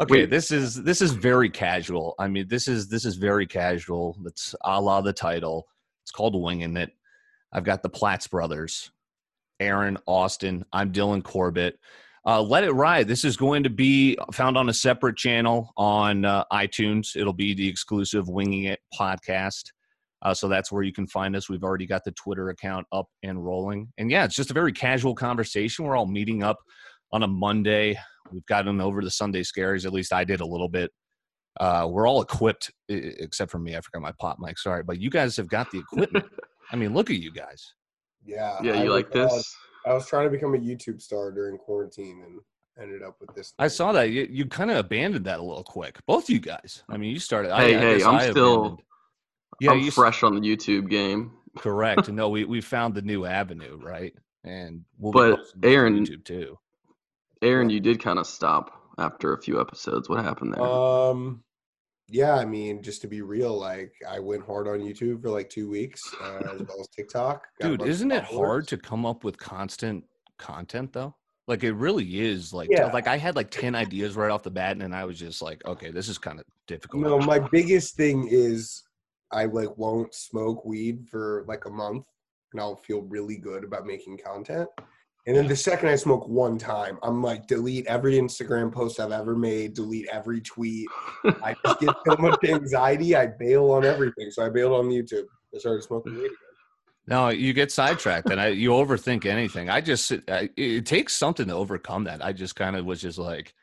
Okay, Wait. this is this is very casual. I mean, this is this is very casual. That's a la the title. It's called Winging It. I've got the Platts brothers, Aaron Austin. I'm Dylan Corbett. Uh, Let it ride. This is going to be found on a separate channel on uh, iTunes. It'll be the exclusive Winging It podcast. Uh, so that's where you can find us. We've already got the Twitter account up and rolling. And yeah, it's just a very casual conversation. We're all meeting up on a Monday. We've gotten over the Sunday scaries. At least I did a little bit. Uh, we're all equipped, except for me. I forgot my pop mic. Sorry, but you guys have got the equipment. I mean, look at you guys. Yeah. Yeah, you was, like this? I was trying to become a YouTube star during quarantine and ended up with this. I saw that you, you kind of abandoned that a little quick. Both of you guys. I mean, you started. Hey, I, I hey, guess I'm I still- abandoned. Yeah, I'm you s- fresh on the YouTube game. correct. No, we we found the new avenue, right? And we'll be But, posting Aaron- YouTube too. Aaron, you did kind of stop after a few episodes. What happened there? Um, yeah, I mean, just to be real, like I went hard on YouTube for like two weeks, uh, as well as TikTok. Dude, isn't it followers. hard to come up with constant content though? Like it really is. Like Yeah. like I had like ten ideas right off the bat, and then I was just like, okay, this is kind of difficult. No, my biggest thing is I like won't smoke weed for like a month, and I'll feel really good about making content. And then the second I smoke one time, I'm like, delete every Instagram post I've ever made, delete every tweet. I just get so much anxiety, I bail on everything. So I bailed on YouTube. I started smoking weed again. No, you get sidetracked, and I you overthink anything. I just I, it takes something to overcome that. I just kind of was just like,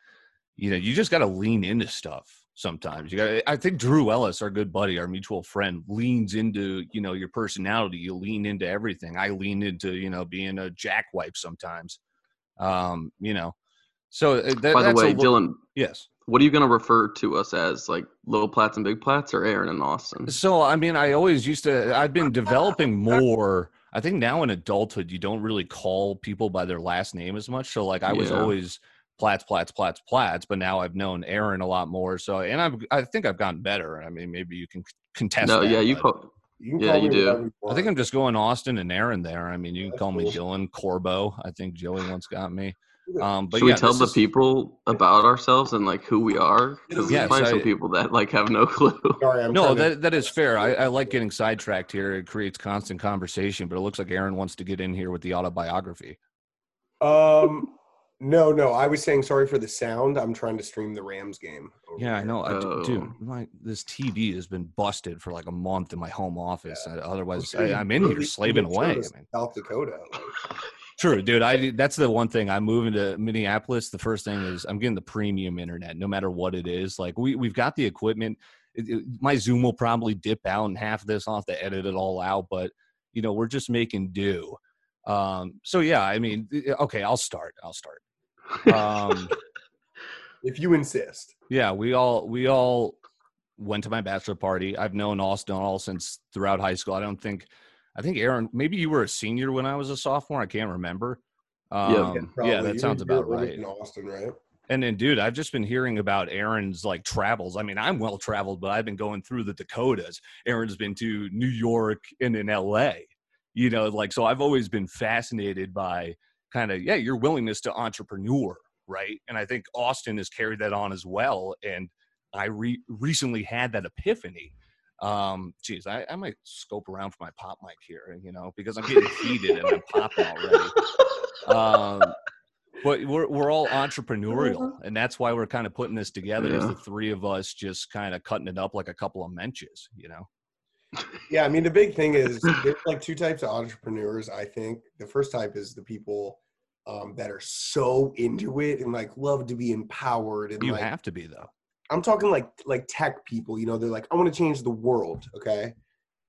you know, you just got to lean into stuff sometimes. You got. I think Drew Ellis, our good buddy, our mutual friend, leans into you know your personality. You lean into everything. I lean into you know being a jackwipe sometimes. Um, you know, so uh, that, By the that's way, little- Dylan, yes. what are you going to refer to us as? Like Little Platts and Big Platts or Aaron and Austin? So I mean, I always used to. I've been developing more. I think now in adulthood, you don't really call people by their last name as much. So like, I was Yeah. always Platts, Platts, Platts, Platts, but now I've known Aaron a lot more. So and I've I think I've gotten better. I mean, maybe you can contest. No, that, yeah, you. but Po- You can Yeah, call you do. I think. I'm just going Austin and Aaron there. I mean, you can That's call me. Dylan Corbo. I think Joey once got me. Um, but Should yeah, we tell the is- people about ourselves and like who we are? Because Yes, there's probably some people that like have no clue. Sorry, No, trying to- that that is fair. I, I like getting sidetracked here. It creates constant conversation, but it looks like Aaron wants to get in here with the autobiography. Um, no, no. I was saying sorry for the sound. I'm trying to stream the Rams game. over Yeah, I here. know. I, d- dude, Oh. my this TV has been busted for like a month in my home office. I, otherwise, Okay, I, I'm in here slaving away. service I mean, South Dakota. like, true, dude. I that's the one thing. I'm moving to Minneapolis. The first thing is I'm getting the premium internet, no matter what it is. Like we we've got the equipment. It- it- my Zoom will probably dip out and half of this. I'll have to edit it all out, but you know we're just making do. Um, so yeah, I mean, okay, I'll start. I'll start. Um, if you insist. Yeah, we all we all went to my bachelor party. I've known Austin all since throughout high school. I don't think I think Aaron, maybe you were a senior when I was a sophomore. I can't remember. Um, yeah, Probably. that You sounds about right. In Austin, right? And then, dude, I've just been hearing about Aaron's like travels. I mean, I'm well traveled, but I've been going through the Dakotas. Aaron's been to New York and in LA. You know, like so. I've always been fascinated by kind of yeah, your willingness to entrepreneur, right? And I think Austin has carried that on as well. And I re- recently had that epiphany. Um, geez, I, I might scope around for my pop mic here, you know, because I'm getting heated and I'm popping already um, but we're we're all entrepreneurial, and that's why we're kind of putting this together. Is Yeah. the three of us just kind of cutting it up like a couple of menches, you know? Yeah, I mean the big thing is there's like two types of entrepreneurs. I think the first type is the people um, that are so into it and like love to be empowered and You like have to be though. I'm talking like like tech people. You know, they're like I want to change the world. Okay,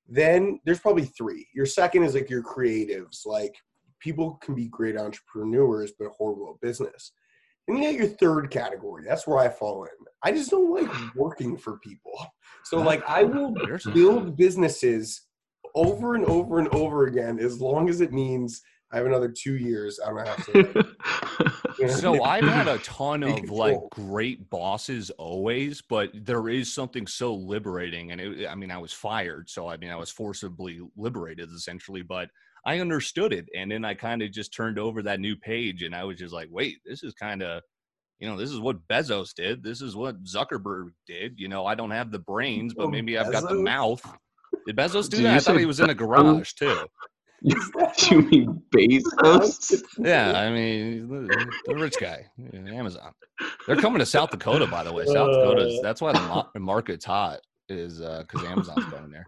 then there's probably three. Your second is like your creatives. Like people can be great entrepreneurs but horrible at business. And you got your third category. That's where I fall in. I just don't like working for people. So like I will build businesses over and over and over again as long as it means I have another two years. I don't have to. you know, So I've had a ton of like great bosses always, but there is something so liberating. And it, I mean, I was fired, so I mean, I was forcibly liberated essentially, but I understood it. And then I kind of just turned over that new page, and I was just like, wait, this is kind of you know, this is what Bezos did. This is what Zuckerberg did. You know, I don't have the brains, but maybe I've got the mouth. Did Bezos do Did that? I thought he was in a garage too. you mean Bezos? Yeah, I mean, the, the rich guy, yeah, Amazon. They're coming to South Dakota, by the way. South Dakota's uh. that's why the market's hot is uh, because Amazon's going there.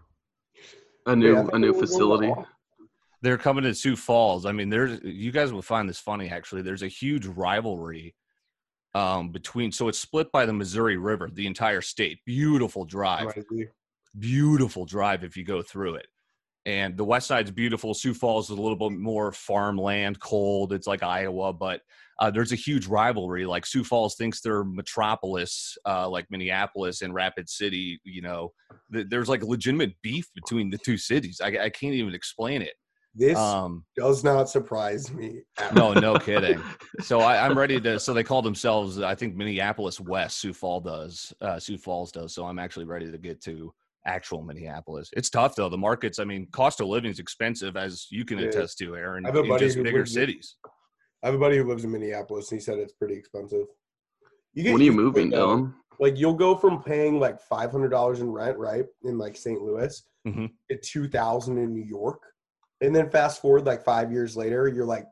A new Yeah, I a think new facility. to- They're coming to Sioux Falls. I mean, there's you guys will find this funny actually. There's a huge rivalry um, between so it's split by the Missouri River, the entire state. Beautiful drive. Beautiful drive if you go through it. And the west side's beautiful. Sioux Falls is a little bit more farmland, cold. It's like Iowa, but uh, there's a huge rivalry. Like Sioux Falls thinks they're metropolis, uh, like Minneapolis and Rapid City. You know, there's like legitimate beef between the two cities. I, I can't even explain it. This Um, does not surprise me. at no, no kidding. So I, I'm ready to. So they call themselves, I think Minneapolis West. Sioux Falls does. Uh, Sioux Falls does. So I'm actually ready to get to actual Minneapolis. It's tough though. The markets. I mean, cost of living is expensive, as you can Yeah. attest to, Aaron. I have a In buddy just who bigger lives in- cities. I have a buddy who lives in Minneapolis, and he said it's pretty expensive. You get When are you used to it, moving. Dylan? Like you'll go from paying like five hundred dollars in rent, right, in like St. Louis, Mhm. to two thousand in New York, and then fast forward like five years later, you're like,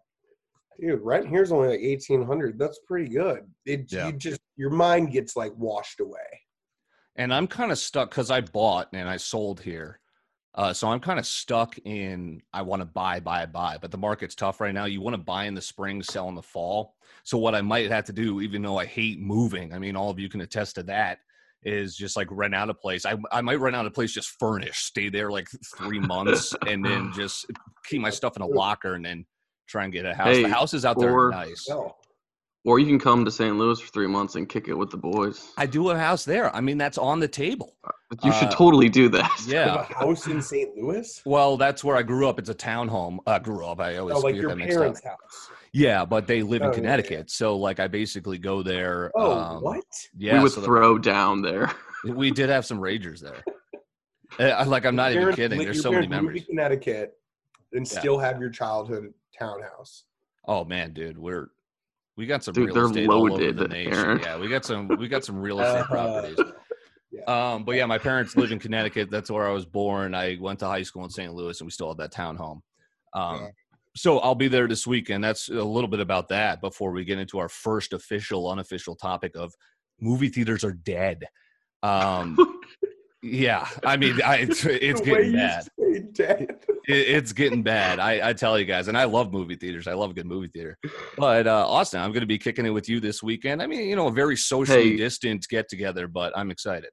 dude, rent here's only like eighteen hundred. That's pretty good. It Yeah. you just your mind gets like washed away. and I'm kind of stuck because I bought and I sold here. Uh, so I'm kind of stuck in I want to buy, buy, buy, but the market's tough right now. You want to buy in the spring, sell in the fall. So what I might have to do, even though I hate moving, I mean, all of you can attest to that, is just like rent out a place. I I might rent out a place just furnished, stay there like three months, and then just keep my stuff in a locker, and then try and get a house. Hey, the houses out there are or- nice. Or you can come to St. Louis for three months and kick it with the boys. I do have a house there. I mean, that's on the table. You should Uh, totally do that. you have Yeah. a house in St. Louis. Well, that's where I grew up. It's a townhome. I uh, grew up. I always Oh, like your that parents' house. Yeah, but they live in Oh, yeah, yeah. Connecticut, so like I basically go there. Oh, um, what? Yeah, we would so the- throw down there. we did have some ragers there. Uh, like I'm not Your even parents- kidding. There's so many parents moved memories. to Connecticut, and Yeah. still have your childhood townhouse. Oh man, dude, we're we got some Dude, real they're estate all over loaded, the nation. Aaron. Yeah, we got some we got some real estate Uh, properties. Um, but yeah, my parents live in Connecticut. That's where I was born. I went to high school in St. Louis, and we still have that townhome. Um, Yeah. So I'll be there this weekend. That's a little bit about that before we get into our first official, unofficial topic of movie theaters are dead. Um, yeah, I mean, I, it's, it's getting bad. dead. It, it's getting bad. I, I tell you guys, and I love movie theaters. I love a good movie theater. But uh, Austin, I'm going to be kicking it with you this weekend. I mean, you know, a very socially Hey. distant get together, but I'm excited.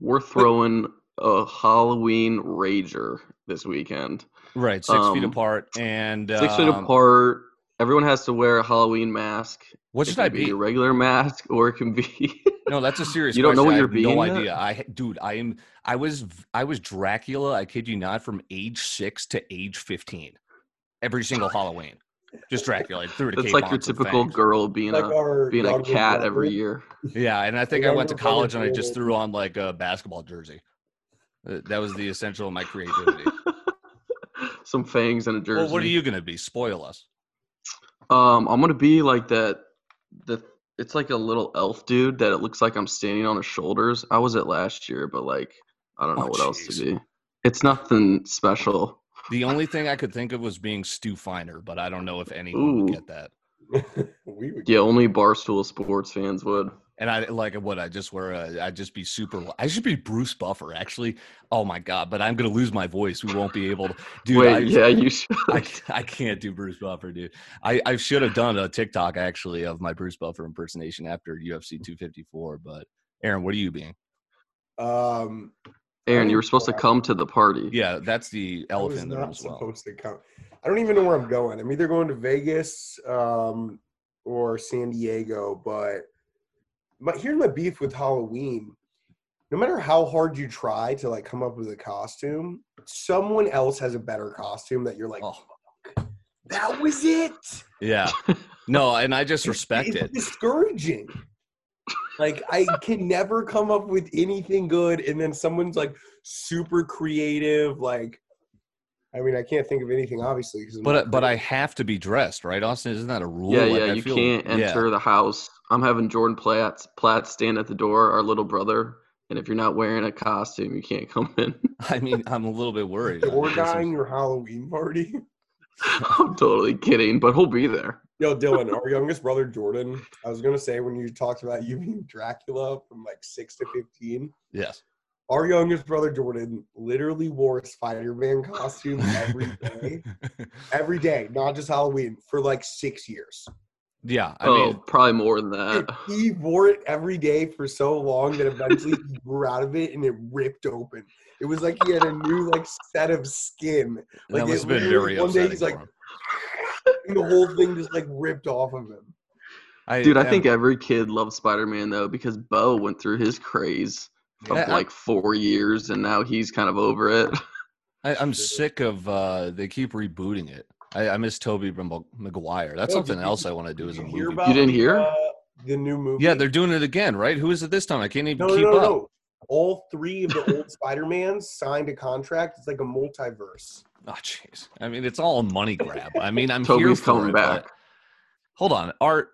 We're throwing a Halloween rager this weekend. Right, six feet Um, apart, and Six feet um, apart. Everyone has to wear a Halloween mask. What It should can I be? be? A regular mask, or it can be. No, that's a serious. You don't know what I you're have No yet? idea. I, dude, I am. I was. I was Dracula. I kid you not, from age six to age fifteen, every single Halloween. Just Dracula. I threw it. That's like your typical girl being Like a our being a cat brother. every year. Yeah, and I think Like I went to college and I just threw on like a basketball jersey. That was the essential of my creativity. Some fangs and a jersey. well, what are you gonna be? Spoil us. Um, I'm gonna be like that. The it's like a little elf dude that it looks like I'm standing on his shoulders. I was it last year, but like I don't know Oh, what else to be. It's nothing special. The only thing I could think of was being Stu Feiner, but I don't know if anyone would get that. we would Yeah, only Barstool sports fans would. And I like what I just wear. i'd just be super. I should be Bruce Buffer, actually. Oh my god! But I'm gonna lose my voice. We won't be able to. Dude, Wait, I, yeah, you should. I, I can't do Bruce Buffer, dude. I, I should have done a TikTok actually of my Bruce Buffer impersonation after UFC 254. But Aaron, what are you being? Um, Aaron, you were supposed to come to the party. Yeah, that's the elephant. I was elephant in the room not as well. supposed to come. I don't even know where I'm going. I'm either going to Vegas um, or San Diego. But my, here's my beef with Halloween. No matter how hard you try to like come up with a costume, someone else has a better costume that you're like, Oh, that was it. yeah. No, and I just respect it's it. discouraging. Like I can never come up with anything good, and then someone's like super creative. Like, I mean, I can't think of anything obviously. I'm But not uh, but I have to be dressed, right, Austin? Isn't that a rule? Yeah, Like, yeah. I You feel- can't yeah. enter the house I'm having Jordan Platt Platt stand at the door, our little brother, and if you're not wearing a costume, you can't come in. I mean, I'm a little bit worried. Or This dying your Halloween party. I'm totally kidding, but he'll be there. Yo, Dylan, our youngest brother Jordan. I was gonna say when you talked about you being Dracula from like six to fifteen, Yes. our youngest brother Jordan literally wore a Spider-Man costume every day, every day, not just Halloween, for like six years. Yeah. I oh, mean, probably more than that. he wore it every day for so long that eventually he grew out of it and it ripped open. It was like he had a new like set of skin. Like that it must have been literally- very one day he's like- And the whole thing just like ripped off of him. I, Dude, I am- think every kid loves Spider Man though because Bo went through his craze for Yeah, like four years, and now he's kind of over it. I, I'm sick of uh they keep rebooting it. I, I miss Tobey Maguire. That's Yo, something you- else I want to do Did as a you hear movie. about You didn't the, hear? uh, the new movie? Yeah, they're doing it again, right? Who is it this time? I can't even no, no, keep no, up. no. All three of the old Spider-Mans signed a contract. It's like a multiverse. Oh, jeez. I mean, it's all a money grab. I mean, I'm here Tobey's for coming it, back. but- hold on, Art.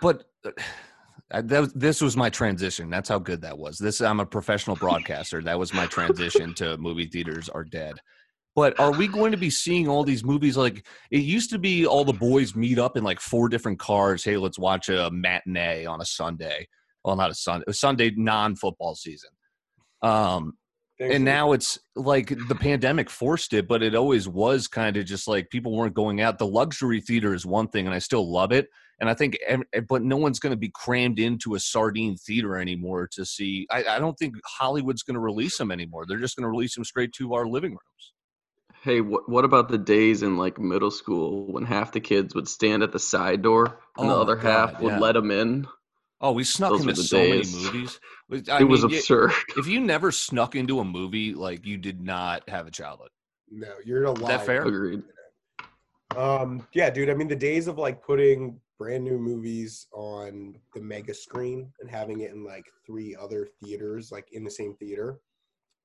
But uh, that this was my transition. That's how good that was. This I'm a professional broadcaster. That was my transition to movie theaters are dead. But are we going to be seeing all these movies like it used to be? All the boys meet up in like four different cars. Hey, let's watch a matinee on a Sunday. Well, not a Sunday, a Sunday non-football season. Um, Thanks and now it's like the pandemic forced it but it always was kind of just like people weren't going out the luxury theater is one thing and i still love it and i think eh, but no one's going to be crammed into a sardine theater anymore to see i, I don't think hollywood's going to release them anymore they're just going to release them straight to our living rooms Hey, what what about the days in like middle school when half the kids would stand at the side door and the Oh my other half would yeah. let them in? oh we snuck Those into so days. many movies I it was mean, y- absurd. if you never snuck into a movie like you did not have a childhood no, you're a is lie. that fair Agreed. Um, yeah, dude. I mean, the days of like putting brand new movies on the mega screen and having it in like three other theaters, like in the same theater,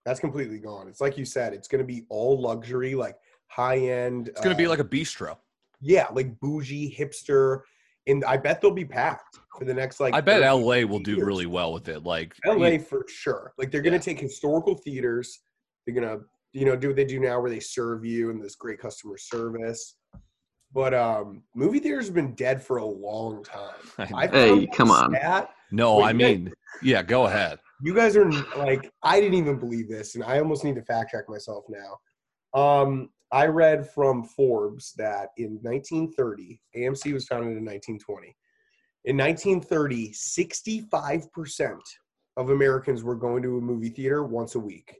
that's completely gone. It's like you said, it's gonna be all luxury, like high end. it's going to be like a bistro yeah, like bougie hipster, and I bet they'll be packed for the next like. i bet 30 la will do really well with it like LA you- for sure. Like they're gonna Yeah. take historical theaters. They're gonna, you know, do what they do now, where they serve you and this great customer service. But um, movie theaters have been dead for a long time. I I Hey, come on. stat. No, I mean, yeah, go ahead. You guys are like, I didn't even believe this, and I almost need to fact check myself now. Um, I read from Forbes that in 1930, AMC was founded in 1920. In 1930, 65% of Americans were going to a movie theater once a week.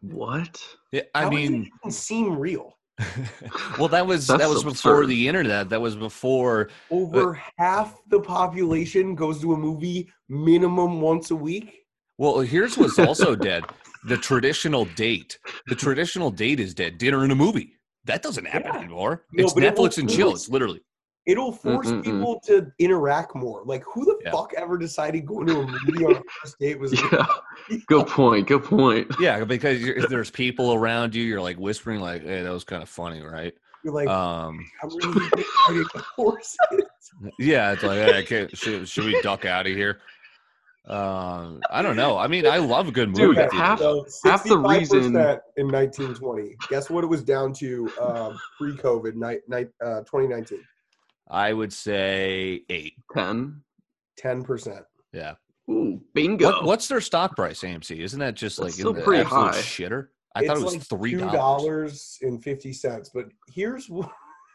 What? Yeah, I How does it mean, even seem real. well, that was that That's was before the internet. That was before. Over half the population goes to a movie minimum once a week. Well, here's what's also dead: the traditional date. The traditional date is dead. Dinner and a movie. That doesn't happen Yeah. anymore. No, it's but it Netflix and chill. It's literally. It'll force Mm-mm-mm. people to interact more. Like, who the Yeah. fuck ever decided going to a movie on a first date was? Yeah. Good point. Good point. Yeah, because you're, if there's people around you, you're like whispering, like, "Hey, that was kind of funny, right?" You're like, Um, how many people riding horses? yeah, it's like, hey, okay, should, should we duck out of here? Um, I don't know. I mean, I love a good movie. Dude, half- So half the 65% reason- in 1920. Guess what it was down to uh, pre-COVID, night, night, uh, 2019. I would say eight. Ten. 10%. Yeah. Ooh, bingo. What, what's their stock price, AMC? Isn't that just like still pretty high. shitter? I thought it was like three dollars. dollars fifty. But here's what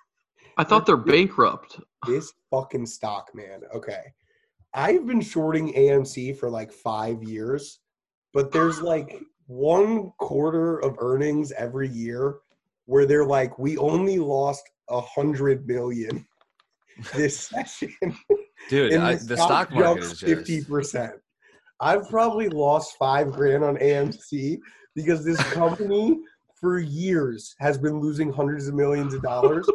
I thought they're bankrupt. this fucking stock, man. Okay. I've been shorting AMC for like five years, but there's ah. like one quarter of earnings every year where they're like, we only lost a hundred million this session. Dude, I, the stock market is jumps fifty percent. I've probably lost five grand on AMC because this company for years has been losing hundreds of millions of dollars,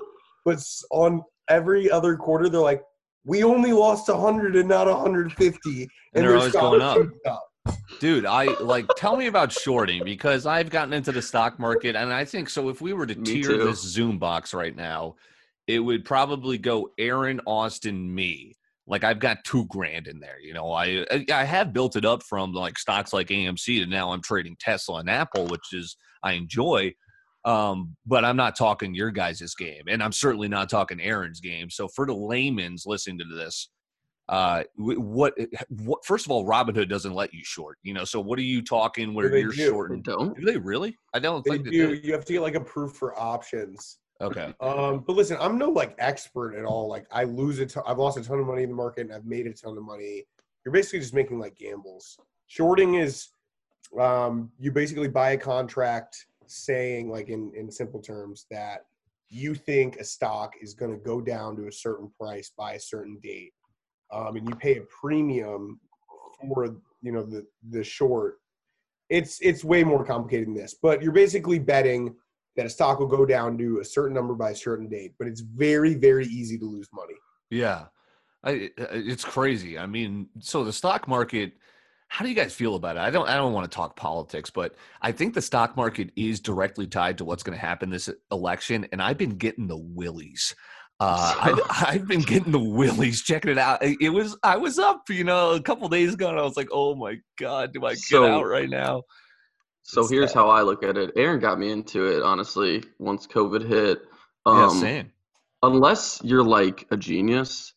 but on every other quarter they're like, we only lost a hundred and not a hundred fifty, And they're always going up. up. dude. I like tell me about shorting because I've gotten into the stock market, and I think so. If we were to Me tier too. this Zoom box right now, it would probably go Aaron, Austin, me. like I've got two grand in there. You know, I I have built it up from like stocks like AMC to now I'm trading Tesla and Apple, which is I enjoy. Um, but I'm not talking your guys' game, and I'm certainly not talking Aaron's game. So for the layman's listening to this, uh, what, what? First of all, Robinhood doesn't let you short. You know, so what are you talking where they you're do. shorting? Don't. Do they really? I don't They think they do. do. You have to get like approved for options. Okay. Um, but listen, I'm no like expert at all. Like I lose a ton, I've lost a ton of money in the market and I've made a ton of money. You're basically just making like gambles. Shorting is um, you basically buy a contract saying like in, in simple terms that you think a stock is going to go down to a certain price by a certain date. Um, and you pay a premium for you know the the short. It's it's way more complicated than this, but you're basically betting that a stock will go down to a certain number by a certain date, but it's very, very easy to lose money. Yeah, I, it's crazy. I mean, so the stock market. How do you guys feel about it? I don't. I don't want to talk politics, but I think the stock market is directly tied to what's going to happen this election, and I've been getting the willies. Uh, I've, I've been getting the willies checking it out. It was I was up, you know, a couple days ago, and I was like, "Oh my god, do I get So- out right now?" So It's here's sad. how I look at it. Aaron got me into it, honestly, once COVID hit. yeah, Um, same. unless you're like a genius,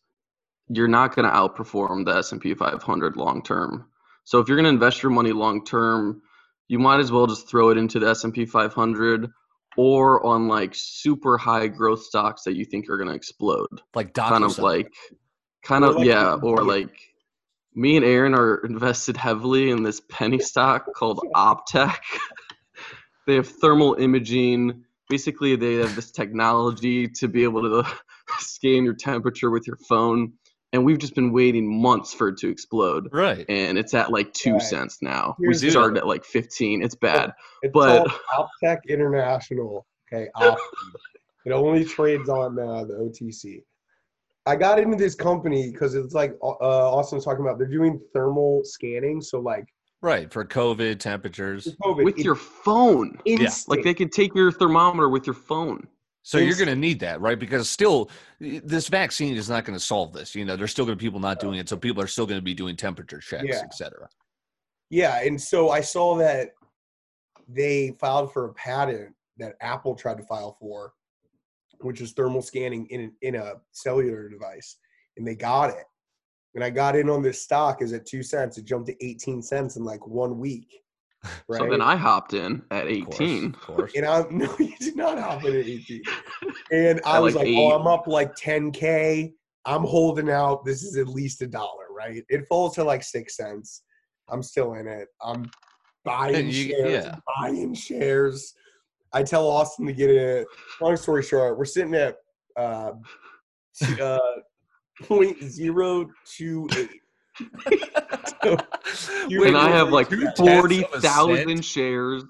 you're not going to outperform the S&P 500 long term. So if you're going to invest your money long term, you might as well just throw it into the S&P 500 or on like super high growth stocks that you think are going to explode. Like kind of DocuSign. like kind Or of like yeah, or yeah. like me and Aaron are invested heavily in this penny stock called OPTEC. they have thermal imaging. Basically, they have this technology to be able to scan your temperature with your phone. And we've just been waiting months for it to explode. right. And it's at like two Right. cents now. Here's we started at like 15. It's bad. It's But- called OPTEC International. Okay, Opti. it only trades on uh, the OTC. I got into this company because it's like uh, Austin was talking about. They're doing thermal scanning, so like Right for COVID temperatures. for COVID, With it's your phone. instant. Like they could take your thermometer with your phone. So you're going to need that, right? Because still, this vaccine is not going to solve this. You know, there's still going to be people not doing it, so people are still going to be doing temperature checks, Yeah. et cetera. Yeah, and so I saw that they filed for a patent that Apple tried to file for, which is thermal scanning in in a cellular device, and they got it. And I got in on this stock is at two cents. It jumped to eighteen cents in like one week. Right. So then I hopped in at Of course, 18. of course. and I'm no, you did not hop in at eighteen. And I At was like like, oh, eight. I'm up like 10k. I'm holding out. This is at least a dollar, right? It falls to like six cents. I'm still in it. I'm buying you- shares. yeah. Buying shares. I tell Austin to get it. Long story short, we're sitting at uh, uh, point zero two eight. You and I have like Two tenths of a 40,000 shares.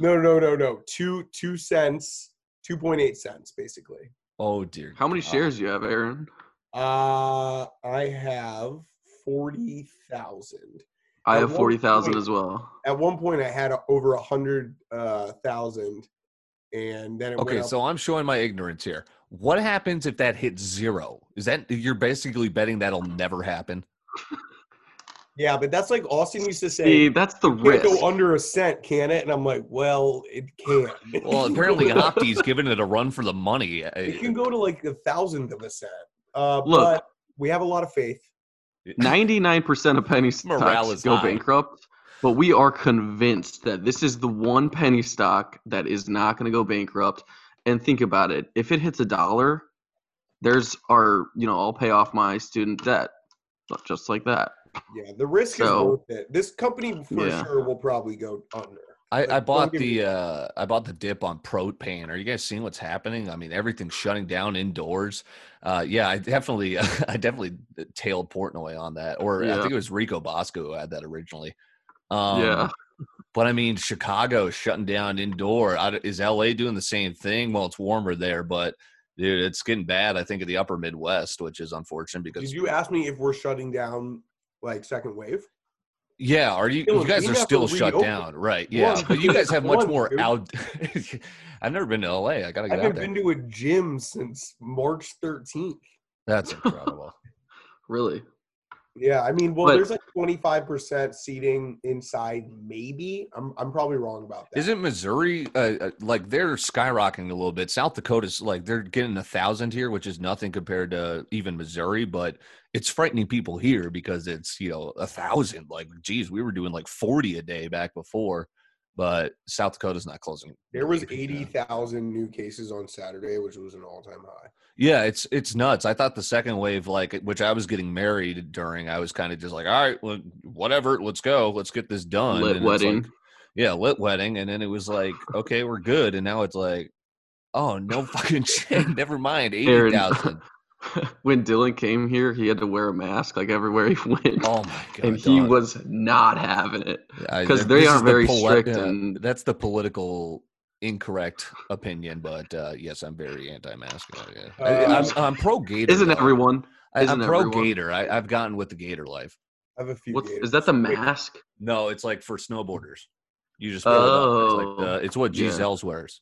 No, no, no, no. Two two cents. Two point eight cents, basically. Oh dear. How many God. shares do you have, Aaron? Uh, I have forty thousand. I At have 40,000 as well. At one point, I had over a hundred uh, thousand, and then it Okay, went up. so I'm showing my ignorance here. What happens if that hits zero? Is that you're basically betting that'll never happen? Yeah, but that's like Austin used to say. See, that's the "It can't risk. go under a cent, can it? And I'm like, well, it can. Well, apparently Opti's giving it a run for the money. it can go to like a thousandth of a cent. Uh, Look. but we have a lot of faith. 99% of penny Morale stocks is go high. bankrupt, but we are convinced that this is the one penny stock that is not going to go bankrupt. And think about it. If it hits a dollar, there's our, you know, I'll pay off my student debt just like that. Yeah, the risk is worth it. This company for Yeah. sure will probably go under. I, Like, I bought the uh, I bought the dip on propane. Are you guys seeing what's happening? I mean, everything's shutting down indoors. Uh, yeah, I definitely I definitely tailed Portnoy on that, or I think it was Rico Bosco who had that originally. Um, yeah. but I mean, Chicago shutting down indoor. I, is LA doing the same thing? Well, it's warmer there, but dude, it's getting bad. I think in the Upper Midwest, which is unfortunate because Did you ask me if we're shutting down like second wave? Yeah, are you? Dylan, You guys are still shut reopen. down, right? Yeah, One, but you guys have much one, more dude. out. I've never been to LA. I gotta I get out haven't there. been to a gym since March 13th. That's incredible. Really? Yeah, I mean, well, But- there's like 25% seating inside, maybe. I'm I'm probably wrong about that. Isn't Missouri uh, uh, like they're skyrocketing a little bit? South Dakota's like they're getting a thousand here, which is nothing compared to even Missouri, but it's frightening people here because it's you know a thousand. Like, geez, we were doing like forty a day back before, but South Dakota's not closing. There was Yeah. 80,000 new cases on Saturday, which was an all-time high. Yeah, it's it's nuts. I thought the second wave, like which I was getting married during, I was kind of just like, all right, well, whatever, let's go, let's get this done. Lit And wedding. like- yeah, lit wedding, and then it was like, okay, we're good, and now it's like, oh no, fucking shit, never mind, eighty Aaron, thousand. when Dylan came here, he had to wear a mask like everywhere he went. Oh my god, and he dog. was not having it. 'cause th- they are is the very poli- strict yeah, and- that's the political incorrect opinion, but uh, yes, I'm very anti-mask. uh, yeah. I, Uh, I'm, I'm pro Gaiter. Isn't though. everyone? I, I'm pro Gaiter. I, I've gotten with the Gaiter life. I have a few. What's, gaiters. is that the mask? No, it's like for snowboarders. You just pull it. It's like Oh, uh, it's what yeah. Giselle wears.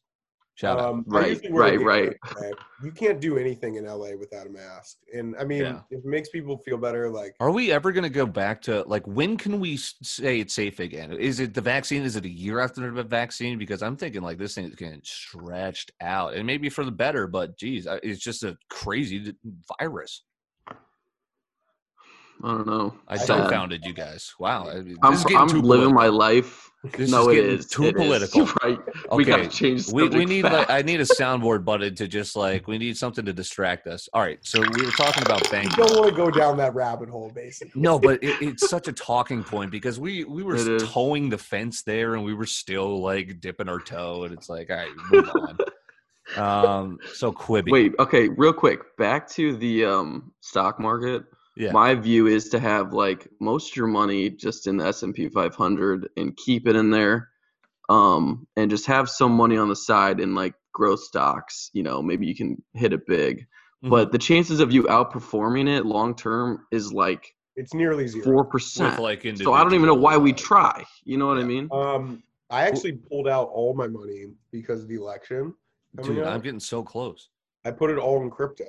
Shout out. Um, I Right, usually wear a right, right. You can't do anything in LA without a mask, and I mean, Yeah. it makes people feel better, like Are we ever going to go back to like when can we say it's safe again? Is it the vaccine? Is it a year after the vaccine? Because I'm thinking like this thing is getting stretched out, and maybe for the better. But geez, it's just a crazy virus. I don't know. I Sad. dumbfounded you guys. Wow, I mean, I'm, this is getting I'm too living my life. This no, is it getting is too it is. political. right. We gotta change. We, we subject need like. I need a soundboard button to just like we need something to distract us. All right, so we were talking about you bank. don't want to go down that rabbit hole, basically. No, but it, it's such a talking point because we we were It is. towing the fence there and we were still like dipping our toe and it's like all right, move on. Um, so Quibi, Wait, okay, real quick. Back to the um, stock market. Yeah, My view is to have like most of your money just in the S and P 500 and keep it in there, um, and just have some money on the side in like growth stocks. You know, maybe you can hit it big, Mhm. but the chances of you outperforming it long term is like It's nearly zero. 4%. like So I don't even know why we try. You know what I mean? Um, I actually pulled out all my money because of the election. Dude, up. I'm getting so close. I put it all in crypto.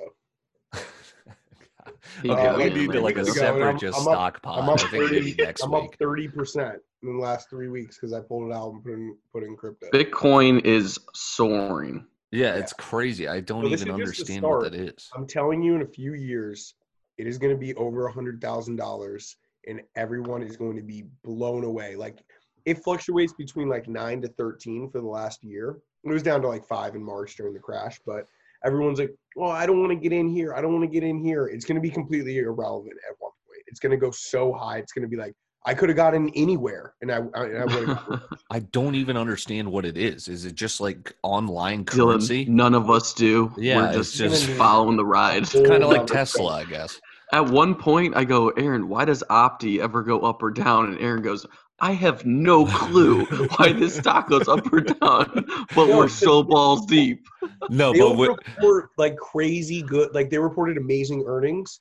He okay, got we it, need to like a separate I'm- just I'm up- stock pod. I'm I up think maybe 30. next I'm up week. thirty percent in the last three weeks because I pulled it out and put in put in crypto. Bitcoin is soaring. Yeah, Yeah. it's crazy. I don't Well, this even is just the understand what that is. I'm telling you, in a few years, it is going to be over a hundred thousand dollars, and everyone is going to be blown away. Like it fluctuates between like nine to thirteen for the last year. It was down to like five in March during the crash, but everyone's like, "Well, I don't want to get in here. I don't want to get in here." It's going to be completely irrelevant at one point. It's going to go so high. It's going to be like I could have gotten anywhere, and I, I, and I would have. I don't even understand what it is. Is it just like online currency? Dylan, none of us do. Yeah, We're just, just- following the ride. It's kind of like Tesla, I guess. At one point, I go, Aaron, why does Opti ever go up or down? And Aaron goes, I have no clue why this stock goes up or down, but No, we're so balls deep. No, They'll but what, report like crazy good. Like they reported amazing earnings.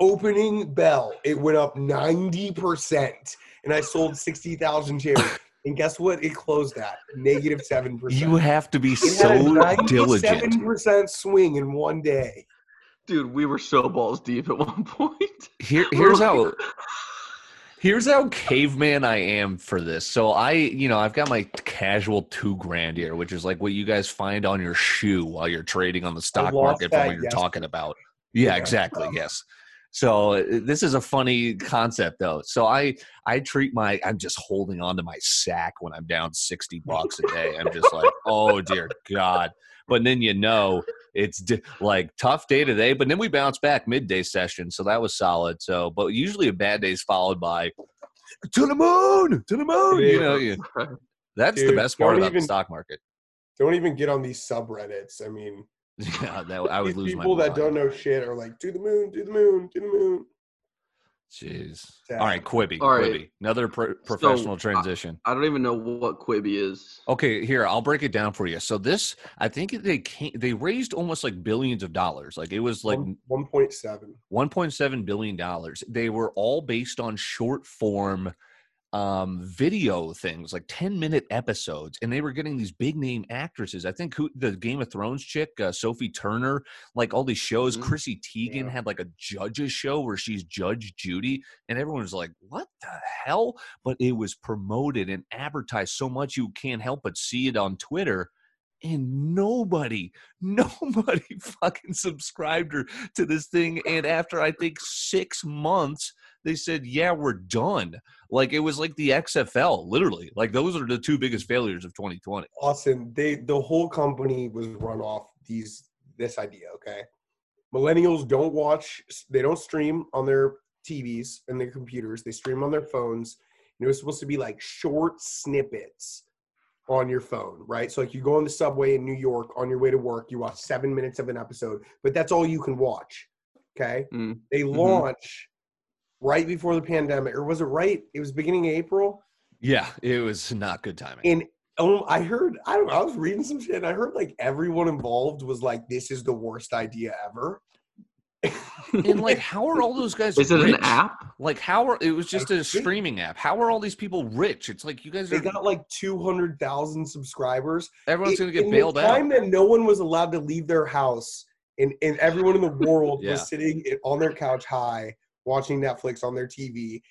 Opening bell, it went up ninety percent, and I sold sixty thousand shares. and guess what? It closed at negative seven percent. you have to be It had so a diligent. Seven percent swing in one day. Dude, we were so balls deep at one point. Here, here's how. Here's how caveman I am for this. So I, you know, I've got my casual two grand here, which is like what you guys find on your shoe while you're trading on the stock market from what you're yesterday. talking about. Yeah, Yeah. exactly. Yes. So uh, this is a funny concept though. So I I treat my I'm just holding on to my sack when I'm down 60 bucks a day. I'm just like, "Oh dear god." But then you know, it's di- like tough day today, but then we bounce back midday session, so that was solid. So, but usually a bad day is followed by to the moon, to the moon. You know, you, that's the best part about the stock market. Don't even get on these subreddits. I mean, Yeah, that I would lose my people that don't know shit are like to the moon, to the moon, to the moon. Jeez. All right, Quibi. All right. Quibi. Another pro- professional transition. I don't even know what Quibi is. Okay, here I'll break it down for you. So this, I think they came, they raised almost like billions of dollars. Like it was like one point seven. 1.7 billion dollars. They were all based on short form um, video things, like 10 minute episodes, and they were getting these big name actresses. I think who the Game of Thrones chick, uh, Sophie Turner, like all these shows. Mhm. Chrissy Teigen Yeah. had like a judge's show where she's Judge Judy, and everyone was like, what the hell? But it was promoted and advertised so much you can't help but see it on Twitter. And nobody, nobody fucking subscribed her to this thing. And after I think six months, they said, "Yeah, we're done." Like it was like the XFL, literally. Like those are the two biggest failures of 2020. Austin, they the whole company was run off these this idea. Okay, millennials don't watch, they don't stream on their TVs and their computers. They stream on their phones. And it was supposed to be like short snippets on your phone, right? So like you go on the subway in New York on your way to work, you watch seven minutes of an episode, but that's all you can watch. Okay, Mm. they Mhm. launch right before the pandemic, or was it right? It was beginning of April. Yeah, it was not good timing. And um, I heard, I don't know, I was reading some shit and I heard like everyone involved was like, this is the worst idea ever. And like, how are all those guys? Is it an app? Like, how are it was just a streaming app? How are all these people rich? It's like you guys they got like 200,000 subscribers. Everyone's gonna get in bailed the out. time that no one was allowed to leave their house and, and everyone in the world Yeah. was sitting on their couch high watching Netflix on their TV.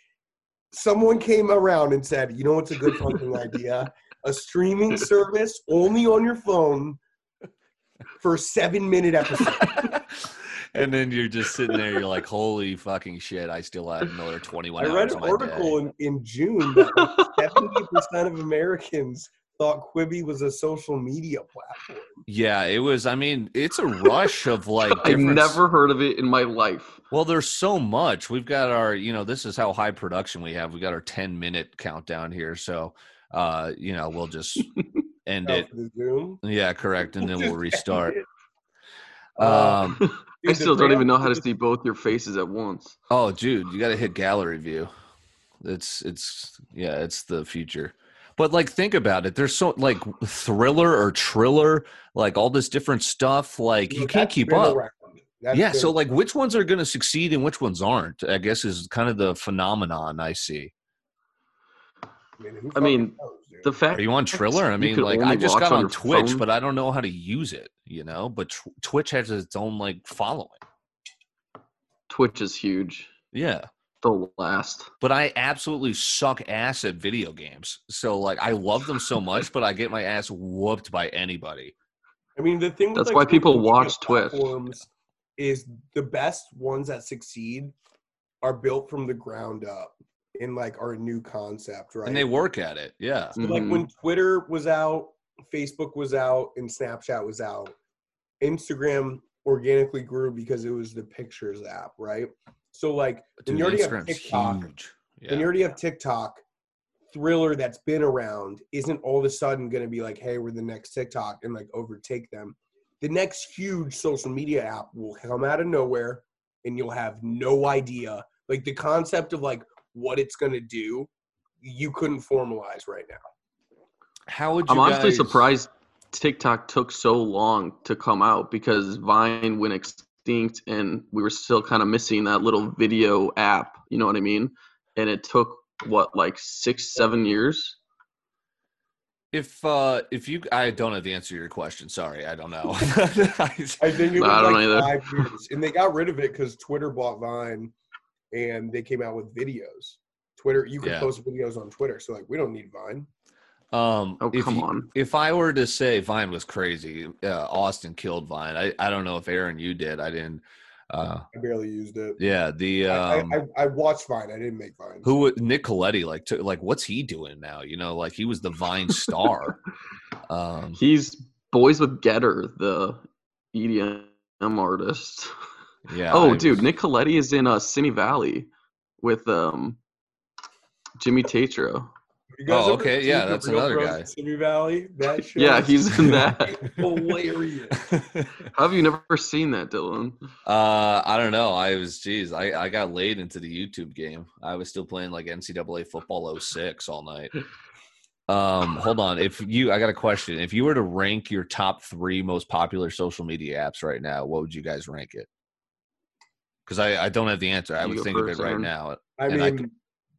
Someone came around and said, you know what's a good fucking idea? A streaming service only on your phone for seven minute episodes. and then you're just sitting there. You're like, "Holy fucking shit! I still have another 21 I read an my article in, in June that seventy percent of Americans thought Quibi was a social media platform. Yeah, it was. I mean, it's a rush of like. I've never heard of it in my life. Well, there's so much. We've got our, you know, this is how high production we have. We got our 10 minute countdown here. So, uh, you know, we'll just end it. for the Zoom. Yeah, correct. And then we'll restart. end it. Uh, Um, I still don't even know how to see both your faces at once. oh, dude, you got to hit gallery view. It's, it's, yeah, it's the future. But like, think about it. There's so like thriller or triller, like all this different stuff. Like, you know, can't keep been up. around. That's yeah. been- So, like, which ones are going to succeed and which ones aren't? I guess is kind of the phenomenon I see. I mean, I mean, knows. The fact Are you on Triller? I mean, like I just got on on Twitch, phone. but I don't know how to use it. You know, but tw- Twitch has its own like following. Twitch is huge. Yeah, The last. but I absolutely suck ass at video games. So like, I love them so much, but I get my ass whooped by anybody. I mean, the thing. With, That's like, why people watch Twitch. platforms Is the best ones that succeed are built from the ground up in like our new concept, right? And they work at it. Yeah. So like Mhm. when Twitter was out, Facebook was out, and Snapchat was out, Instagram organically grew because it was the pictures app, right? So like when Dude, you already have TikTok, huge. when you already have TikTok, Triller that's been around isn't all of a sudden going to be like, hey, we're the next TikTok and like overtake them. The next huge social media app will come out of nowhere and you'll have no idea. Like the concept of like what it's going to do, you couldn't formalize right now. How would you I'm honestly guys- surprised TikTok took so long to come out because Vine went extinct and we were still kind of missing that little video app. You know what I mean? And it took what, like six, seven years? If uh if you I don't have the answer to your question. Sorry, I don't know. I- I think it was I don't like either. five years, and they got rid of it because Twitter bought Vine, and they came out with videos. Twitter, you can Yeah. post videos on Twitter, so like we don't need Vine. um Oh, if come you- on. if I were to say Vine was crazy, uh, Austin killed Vine. I, I don't know if Aaron you did. I didn't. Uh, I barely used it. yeah, the I- um, I, I, I watched Vine. I didn't make Vine. who would- Nick Colletti like took like what's he doing now? You know, like he was the Vine star. um, He's Boys with Getter, the EDM artist. yeah. oh, I dude, was- Nick Colletti is in uh, Simi Valley with um, Jimmy Tatro. You Oh, okay, yeah, that's another guy. Simi Valley. That show Yeah, he's in that. hilarious. How have you never seen that, Dylan? Uh, I don't know. I was, geez, I, I got laid into the YouTube game. I was still playing like NCAA football 06 all night. Um, hold on. If you, I got a question. If you were to rank your top three most popular social media apps right now, what would you guys rank it? Because I, I don't have the answer. I You would go think of it right now. I And I mean, could-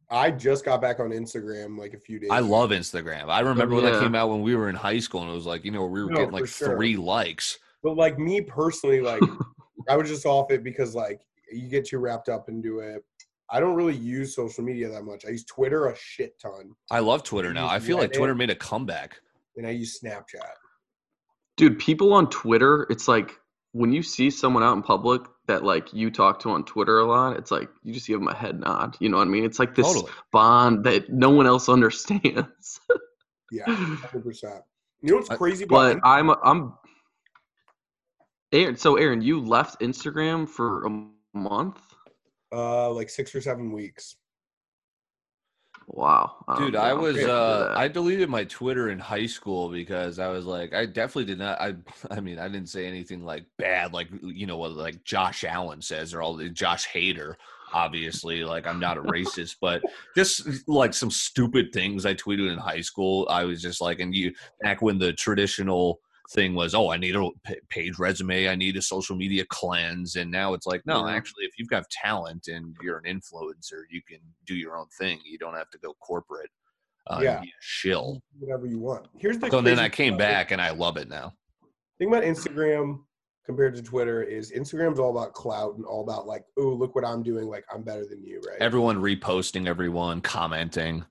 I just got back on Instagram like a few days. I ago. love Instagram. I remember when that came out when we were in high school, and it was like you know we were No, getting like sure. three likes. But like me personally, like I was just off it because like you get too wrapped up into it. I don't really use social media that much. I use Twitter a shit ton, I love Twitter now. I feel like Twitter made a comeback. and I use Snapchat. Dude, people on Twitter, it's like when you see someone out in public that like you talk to on Twitter a lot, it's like you just give them a head nod. You know what I mean? It's like this Totally. bond that no one else understands. Yeah, hundred percent. You know what's crazy about but I'm I'm Aaron. So Aaron, you left Instagram for a month. uh like six or seven weeks. Wow, don't Dude, know I was uh. I deleted my Twitter in high school because I was like I definitely did not I I mean I didn't say anything like bad like you know what like Josh Allen says or all the Josh Hader obviously like I'm not a racist but just like some stupid things I tweeted in high school I was just like and you back when the traditional thing was oh I need a page resume I need a social media cleanse and now it's like no actually if you've got talent and you're an influencer you can do your own thing you don't have to go corporate uh, Yeah. shill. Whatever you want. Here's the So then I came back and I love it now. thing about Instagram compared to Twitter is Instagram's all about clout and all about like, oh, look what I'm doing. Like I'm better than you, right? Everyone reposting, everyone commenting.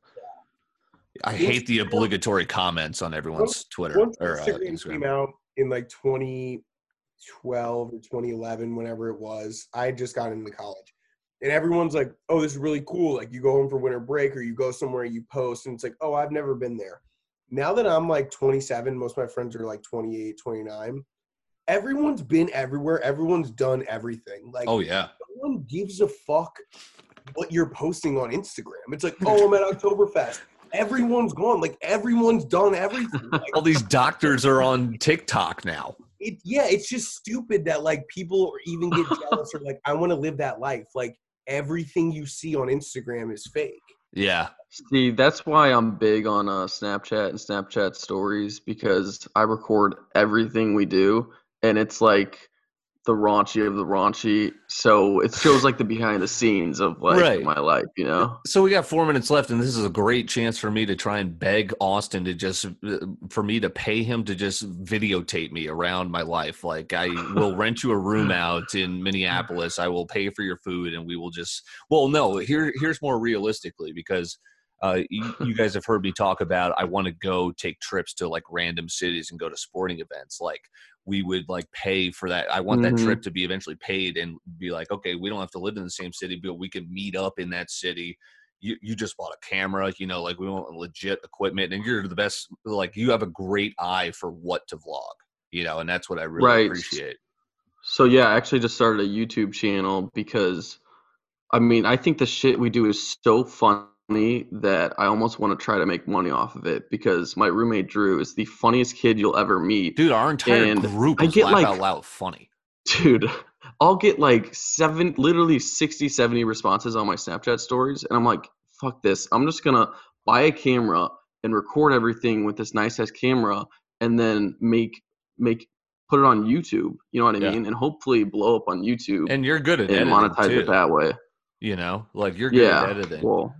I hate the obligatory comments on everyone's Twitter Once or uh, Instagram came out in like 2012 or 2011, whenever it was, I had just got into college. And everyone's like, oh, this is really cool. Like you go home for winter break or you go somewhere, you post, and it's like, oh, I've never been there. Now that I'm like 27, most of my friends are like 28, 29. Everyone's been everywhere. Everyone's done everything. Like, Oh yeah, no one gives a fuck what you're posting on Instagram. It's like, oh, I'm at Oktoberfest. Everyone's gone. Like everyone's done everything. Like, all these doctors are on TikTok now. it, yeah, it's just stupid that like people even get jealous or like, I want to live that life. Like everything you see on Instagram is fake. Yeah, See, that's why I'm big on uh, Snapchat and Snapchat stories because I record everything we do, and it's like the raunchy of the raunchy. So it shows like the behind the scenes of like Right. my life, you know. So we got four minutes left, and this is a great chance for me to try and beg Austin to just uh, for me to pay him to just videotape me around my life. Like I will rent you a room out in Minneapolis. I will pay for your food, and we will just. Well, no. Here, here's more realistically because. Uh, you, you guys have heard me talk about I want to go take trips to like random cities and go to sporting events. Like we would like pay for that. I want that Mhm. trip to be eventually paid and be like, okay, we don't have to live in the same city, but we can meet up in that city. You, you just bought a camera, you know, like we want legit equipment, and you're the best. Like you have a great eye for what to vlog, you know, and that's what I really Right. appreciate. So yeah, I actually just started a YouTube channel because I mean, I think the shit we do is so funny that I almost want to try to make money off of it because my roommate Drew is the funniest kid you'll ever meet. Dude, our entire And group I is get, like- out loud funny. Dude, I'll get like seven literally 60, 70 responses on my Snapchat stories and I'm like, fuck this. I'm just going to buy a camera and record everything with this nice ass camera and then make make put it on YouTube, you know what I Yeah. mean? And hopefully blow up on YouTube And you're good at it. and monetize too, it that way. You know, like you're good Yeah. at editing. Well,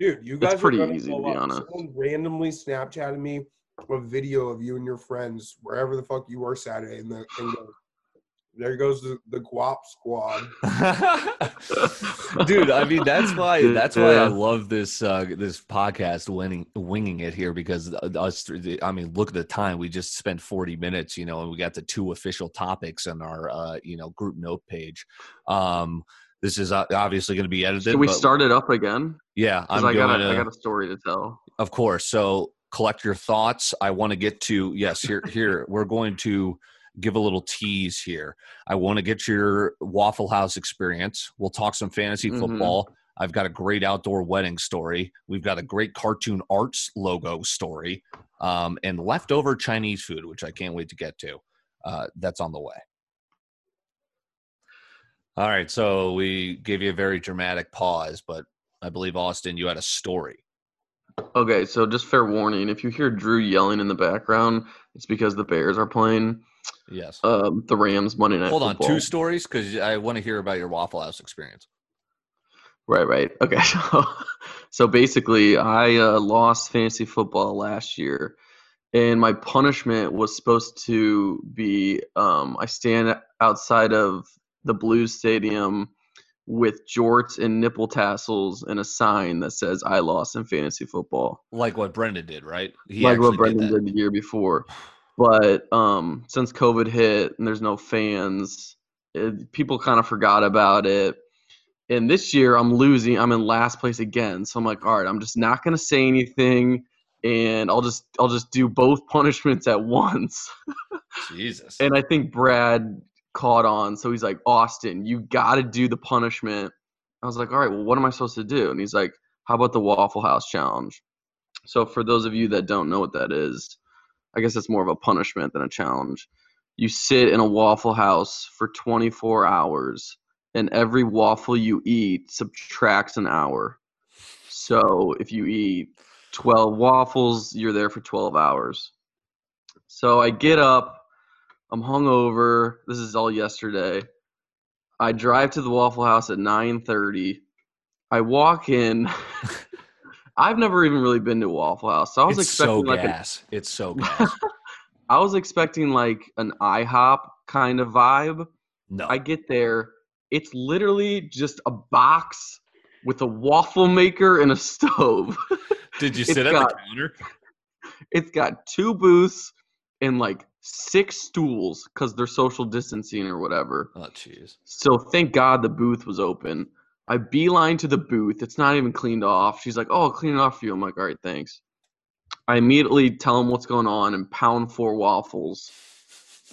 Dude, you It's guys are pretty gonna easy, to be up. honest. Someone randomly Snapchatted me a video of you and your friends wherever the fuck you were Saturday, and the and goes, there goes the, the Guap Squad. dude i mean that's why that's why i love this uh this podcast winning winging it here because us i mean look at the time we just spent 40 minutes you know and we got the two official topics on our uh you know group note page um this is obviously going to be edited should we start it up again? yeah i'm I got a, to I got a story to tell. of course. So collect your thoughts. I want to get to yes, here here we're going to give a little tease here. I want to get your Waffle House experience. We'll talk some fantasy Mhm. football. I've got a great outdoor wedding story. We've got a great cartoon arts logo story, um, and leftover Chinese food, which I can't wait to get to. Uh, that's on the way. All right, so we gave you a very dramatic pause, but I believe Austin, you had a story. Okay, so just fair warning: if you hear Drew yelling in the background, it's because the Bears are playing Yes. um, the Rams Monday Night Hold on, Football. two stories because I want to hear about your Waffle House experience. Right, right. Okay, so so basically, I uh, lost fantasy football last year, and my punishment was supposed to be um, I stand outside of the Blues Stadium with jorts and nipple tassels and a sign that says "I lost in fantasy football," Like what Brendan did, right? He like what Brendan that. did the year before. But um, since COVID hit and there's no fans, it, people kind of forgot about it. And this year, I'm losing. I'm in last place again. So I'm like, all right, I'm just not gonna say anything, and I'll just I'll just do both punishments at once. Jesus. And I think Brad caught on. So he's like, Austin, you got to do the punishment. I was like, all right, well, what am I supposed to do? And he's like, how about the Waffle House challenge? So for those of you that don't know what that is, I guess it's more of a punishment than a challenge. You sit in a Waffle House for 24 hours, and every waffle you eat subtracts an hour. So if you eat 12 waffles, you're there for 12 hours. So I get up, I'm hungover. This is all yesterday. I drive to the Waffle House at 9:30. I walk in. I've never even really been to Waffle House. So I was it's so expecting like an gas. it's so gas. I was expecting like an IHOP kind of vibe. No. I get there, it's literally just a box with a waffle maker and a stove. Did you it's sit at got- the counter? it's got two booths and like six stools because they're social distancing or whatever. Oh, jeez. So thank God the booth was open. I beeline to the booth. It's not even cleaned off. She's like, "Oh, I'll clean it off for you." I'm like, "All right, thanks." I immediately tell him what's going on and pound four waffles.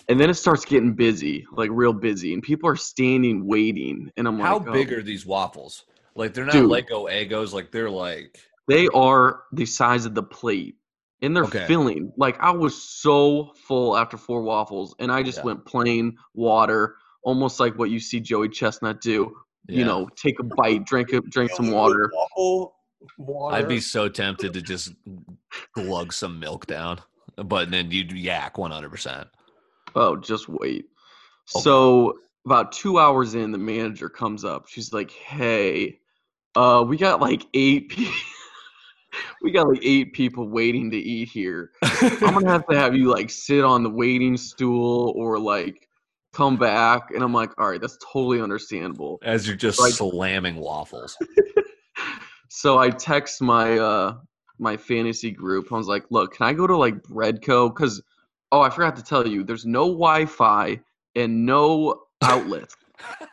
And then it starts getting busy, like real busy, and people are standing waiting. And I'm How like, oh. big are these waffles? Like they're not Dude. Lego Eggos. Like they're like. They are the size of the plate, and they're Okay. filling. Like I was so full after four waffles, and I just Yeah. went plain water, almost like what you see Joey Chestnut do. Yeah. You know, take a bite, drink a, drink some water. Waffle, water. I'd be so tempted to just glug some milk down, but then you'd yak 100%. Oh, just wait. Okay. So about two hours in, the manager comes up. She's like, "Hey, uh, we got like eight. Pe- we got like eight people waiting to eat here. I'm gonna have to have you like sit on the waiting stool or like come back." And I'm like, "All right, that's totally understandable." As you're just Like- slamming waffles. so I text my uh my fantasy group. I was like, "Look, can I go to like Breadco? Because oh, I forgot to tell you, there's no Wi-Fi and no outlets,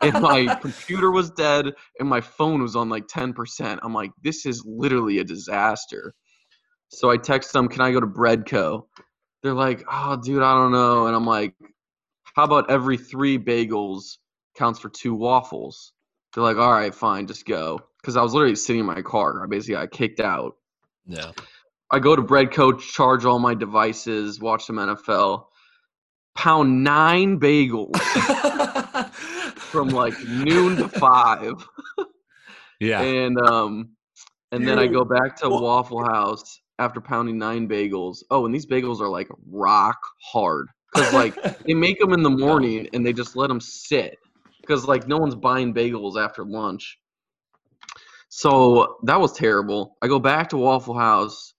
and my computer was dead, and my phone was on like 10%. I'm like, this is literally a disaster. So I text them, "Can I go to Breadco?" They're like, "Oh, dude, I don't know," and I'm like, "How about every three bagels counts for two waffles?" They're like, "All right, fine, just go." Because I was literally sitting in my car. I basically got kicked out. Yeah. I go to Breadco, charge all my devices, watch some NFL, pound nine bagels from like noon to five, yeah. and um, and then I go back to what? Waffle House after pounding nine bagels. Oh, and these bagels are like rock hard because like they make them in the morning and they just let them sit because like no one's buying bagels after lunch. So that was terrible. I go back to Waffle House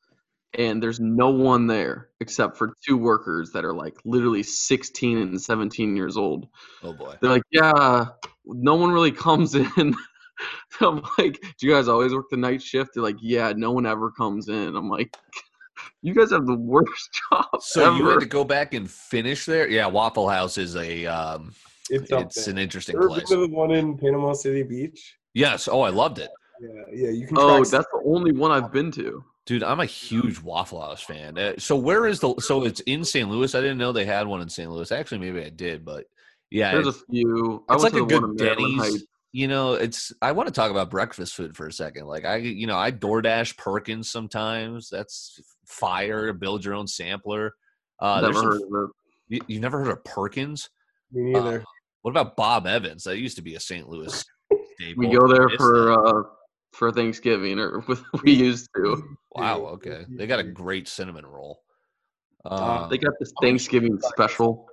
and there's no one there except for two workers that are like literally 16 and 17 years old. oh boy. They're like, yeah, no one really comes in. I'm like, do you guys always work the night shift? They're like, yeah, no one ever comes in. I'm like, you guys have the worst job So ever. you had to go back and finish there? Yeah, Waffle House is a um It's, it's an interesting Ever place. the one in Panama City Beach? Yes. Oh, I loved it. Yeah, yeah. You can. oh, that's the only one I've been to. Dude, I'm a huge Waffle House fan. Uh, so where is the so it's in St. Louis? I didn't know they had one in St. Louis. Actually, maybe I did, but yeah, There's a few. I it's like a to the one good Denny's. You know, it's I want to talk about breakfast food for a second. Like I, you know, I DoorDash Perkins sometimes. That's fire. Build your own sampler. Uh, there's Never some- heard of it. you, you never heard of Perkins? Me neither. Uh, what about Bob Evans? That used to be a St. Louis. We go there for uh, for Thanksgiving, or with, we used to. wow. Okay, they got a great cinnamon roll. Uh, Um, They got this Thanksgiving special.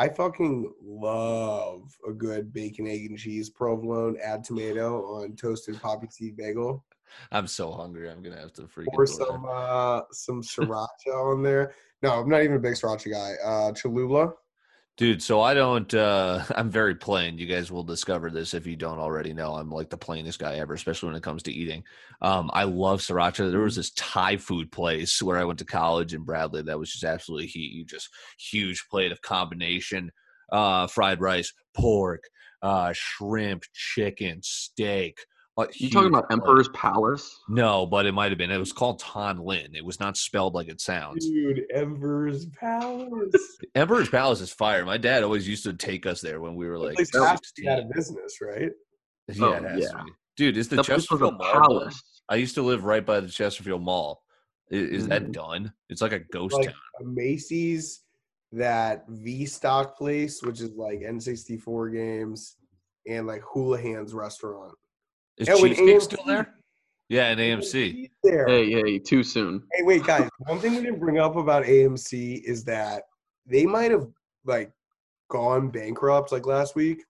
I fucking love a good bacon, egg, and cheese provolone. Add tomato on toasted poppy seed bagel. I'm so hungry. I'm gonna have to freaking. Or some uh some sriracha on there. No, I'm not even a big sriracha guy. Uh Cholula. Dude, so I don't uh I'm very plain. You guys will discover this if you don't already know. I'm like the plainest guy ever, especially when it comes to eating. Um I love sriracha. There was this Thai food place where I went to college in Bradley that was just absolutely heat. You just huge plate of combination uh fried rice, pork, uh shrimp, chicken, steak. A You talking about plate. Emperor's Palace? No, but it might have been. It was called Ton Lin. It was not spelled like it sounds. Dude, Emperor's Palace. Emperor's Palace is fire. My dad always used to take us there when we were That like place has to be out of business, right? Yeah, Oh, it has yeah. to be. Dude, is the That place was a Chesterfield Mall palace. I used to live right by the Chesterfield Mall. I- Is, that Mhm. done? It's like a ghost Like town. a Macy's, that V Stock place, which is like N64 games, and like Hula Hands restaurant. Is Yeah, Cheesecake still there? Yeah, and AMC. There. Hey, hey, too soon. Hey, wait, guys. One thing we didn't bring up about AMC is that they might have like gone bankrupt like last week.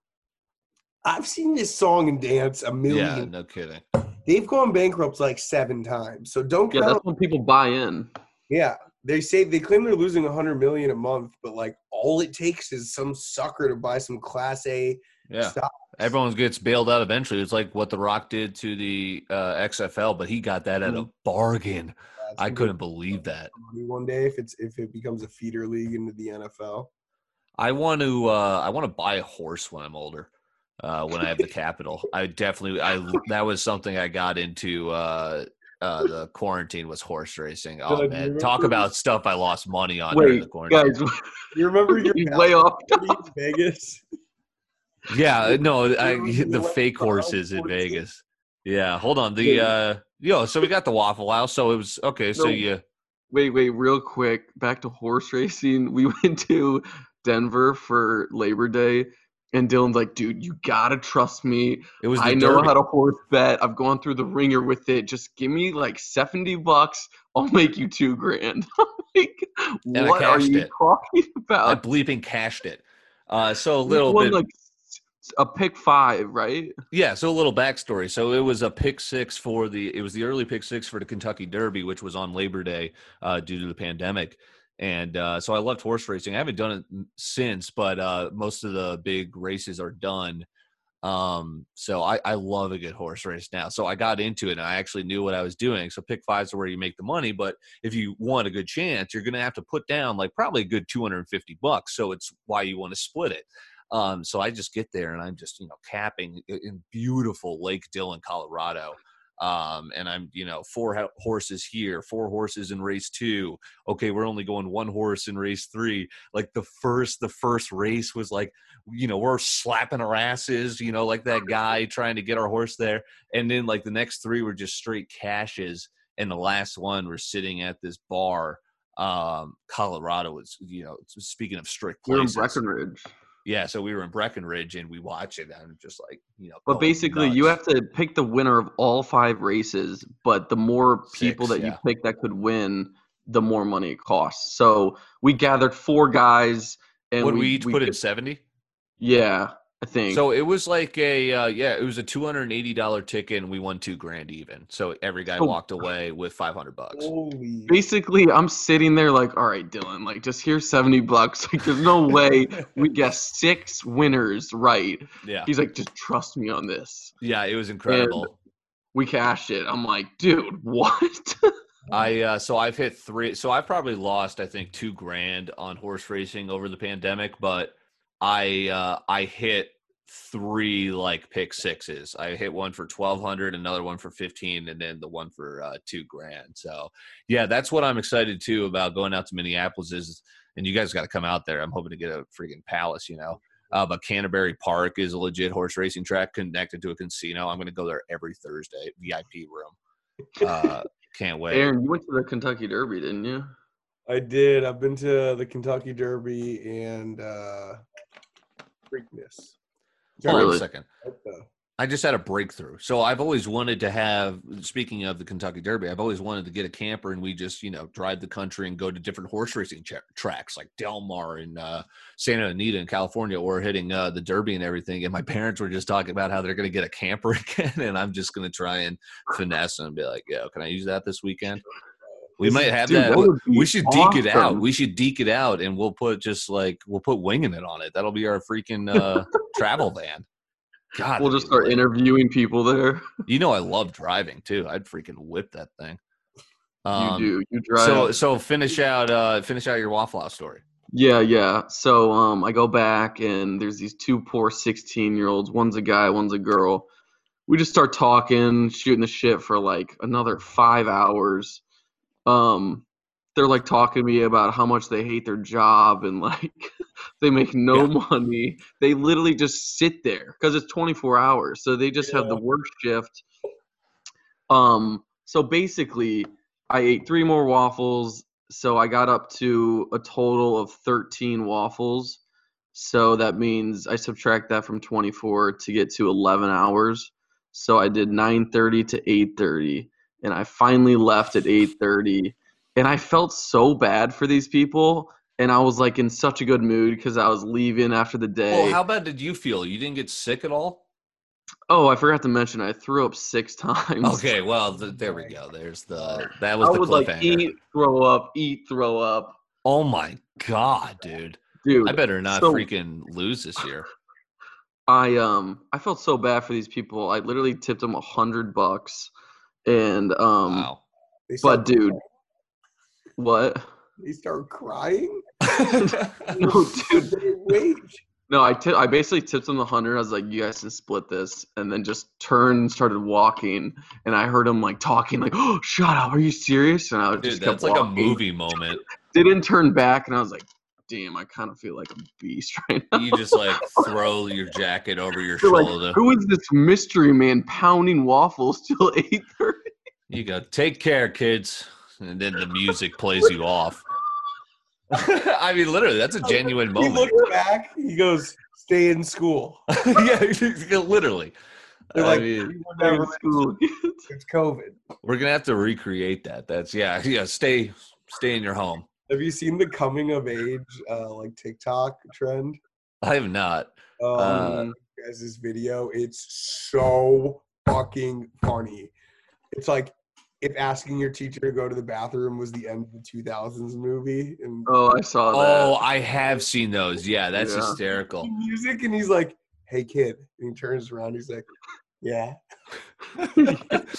I've seen this song and dance a Yeah, million. no kidding. They've gone bankrupt like seven times. So don't Yeah, count. that's when people buy in. Yeah, they say they claim they're losing a hundred million a month, but like all it takes is some sucker to buy some Class A Yeah. stock. Everyone gets bailed out eventually. It's like what The Rock did to the uh, XFL, but he got that at a bargain. That's I couldn't believe that. one day if it's if it becomes a feeder league into the NFL. I want to. Uh, I want to buy a horse when I'm older. Uh, when I have the capital, I definitely. I that was something I got into. Uh, uh, the quarantine was horse racing. Oh Doug, man, talk about stuff I lost money on during Wait, the quarantine. guys, You remember your He's way off. in Vegas? Yeah, no, I, the fake horses in? Vegas. Yeah, hold on. The Yeah. uh, yo, so we got the Waffle House. So it was okay. So No. you, Wait, wait, real quick. Back to horse racing. We went to Denver for Labor Day, and Dylan's like, dude, you gotta trust me. it was I know Derby. how to horse bet. I've gone through the ringer with it. Just give me like 70 bucks. I'll make you two grand. Like, I what are you it. talking about? I bleeping cashed it. Uh, so a little bit. like a pick five, right? Yeah, so a little backstory. So it was a pick six for the it was the early pick six for the Kentucky Derby, which was on Labor Day uh, due to the pandemic. And uh, so I loved horse racing. I haven't done it since, but uh, most of the big races are done. Um, so I, I love a good horse race now. So I got into it and I actually knew what I was doing. So pick fives are where you make the money, but if you want a good chance, you're gonna have to put down like probably a good 250 bucks. So it's why you want to split it. Um, so I just get there and I'm just, you know, capping in beautiful Lake Dillon, Colorado. Um, and I'm, you know, four horses here, four horses in race two. Okay, we're only going one horse in race three. Like the first, the first race was like, you know, we're slapping our asses, you know, like that guy trying to get our horse there. And then like the next three were just straight cashes, And the last one, we're sitting at this bar. Um, Colorado was, you know, speaking of strict We We're in. Breckenridge. Yeah, so we were in Breckenridge and we watch it and I'm just like, you know. But basically, you have to pick the winner of all five races. But the more people Six, that you pick that could win, the more money it costs. So we gathered four guys, and Would we, each put in 70? Yeah, I think. So it was like a uh, yeah, it was a two hundred and eighty dollar ticket, and we won two grand even. So every guy So- walked away with five hundred bucks. Holy basically, I'm sitting there like, all right, Dylan, like just here's seventy bucks. Like, there's no way we guess six winners right. Yeah, He's like, just trust me on this. yeah, it was incredible. We cashed it. I'm like, dude, what? I uh, so I've hit three. So I've probably lost I think two grand on horse racing over the pandemic, but I uh, I hit three like pick sixes. I hit one for twelve hundred, another one for fifteen, and then the one for uh, two grand. So yeah, that's what I'm excited too about going out to Minneapolis. Is and you guys got to come out there. I'm hoping to get a freaking palace, you know. Uh, but Canterbury Park is a legit horse racing track connected to a casino. I'm going to go there every Thursday, VIP room. Uh, can't wait. Aaron, you went to the Kentucky Derby, didn't you? I did. I've been to the Kentucky Derby and uh Preakness. Hold on a second. I just had a breakthrough. So I've always wanted to have. Speaking of the Kentucky Derby, I've always wanted to get a camper and we just you know drive the country and go to different horse racing tra- tracks like Del Mar and uh, Santa Anita in California, or hitting uh, the Derby and everything. And my parents were just talking about how they're going to get a camper again, and I'm just going to try and finesse and be like, "Yo, can I use that this weekend?" We might have dude, that. We should deke it out. We should deke it out, and we'll put just like we'll put winging it on it. That'll be our freaking uh, travel van. God, We'll just start lit. interviewing people there. You know, I love driving too. I'd freaking whip that thing. Um, you do. You drive. So, so finish out, uh, finish out your Waffle House story. Yeah, yeah. So um I go back and there's these two poor 16 year olds. One's a guy, one's a girl. We just start talking, shooting the shit for like another five hours. Um they're like talking to me about how much they hate their job and like they make no money. They literally just sit there because it's 24 hours. So they just have the Yeah. worst shift. Um so basically I ate three more waffles so I got up to a total of 13 waffles. So that means I subtract that from 24 to get to 11 hours. So I did 9:30 to 8:30 and I finally left at 8:30 and I felt so bad for these people and I was like in such a good mood cuz I was leaving after the day. Well, how bad did you feel? You didn't get sick at all? oh, I forgot to mention I threw up 6 times. Okay, well, th- there we go. There's the that was I the would like cliffhanger. eat, throw up, eat, throw up. oh my god, dude! Dude, I better not so- freaking lose this year. I um I felt so bad for these people. I literally tipped them a hundred bucks, and um, Wow. But dude, crying. what? they start crying. No, dude, They wage. no. I ti- I basically tipped them the hundred. I was like, you guys can split this, and then just turned and started walking. And I heard him like talking, like, "Oh, shut up! Are you serious?" And I Dude, just kept that's like a movie moment. Didn't turn back, and I was like, "Damn, I kind of feel like a beast right now." You just like throw your jacket over your They're like, shoulder. Who is this mystery man pounding waffles till eight thirty? You go, take care, kids. And then the music plays you off. I mean, literally, that's a genuine moment. He looks back. He goes, "Stay in school." yeah, literally. They're I like, mean, "We were never in School. It's COVID. we're gonna have to recreate that. That's yeah, yeah. Stay, stay in your home. Have you seen the coming of age uh, like TikTok trend? I have not. Um, Uh, guys, this video, it's so fucking funny. It's like if asking your teacher to go to the bathroom was the end of the 2000s movie and Oh, I saw that. Oh, I have seen those. Yeah, that's Yeah. hysterical. music, and he's like, "Hey, kid," and he turns around, he's like, "Yeah."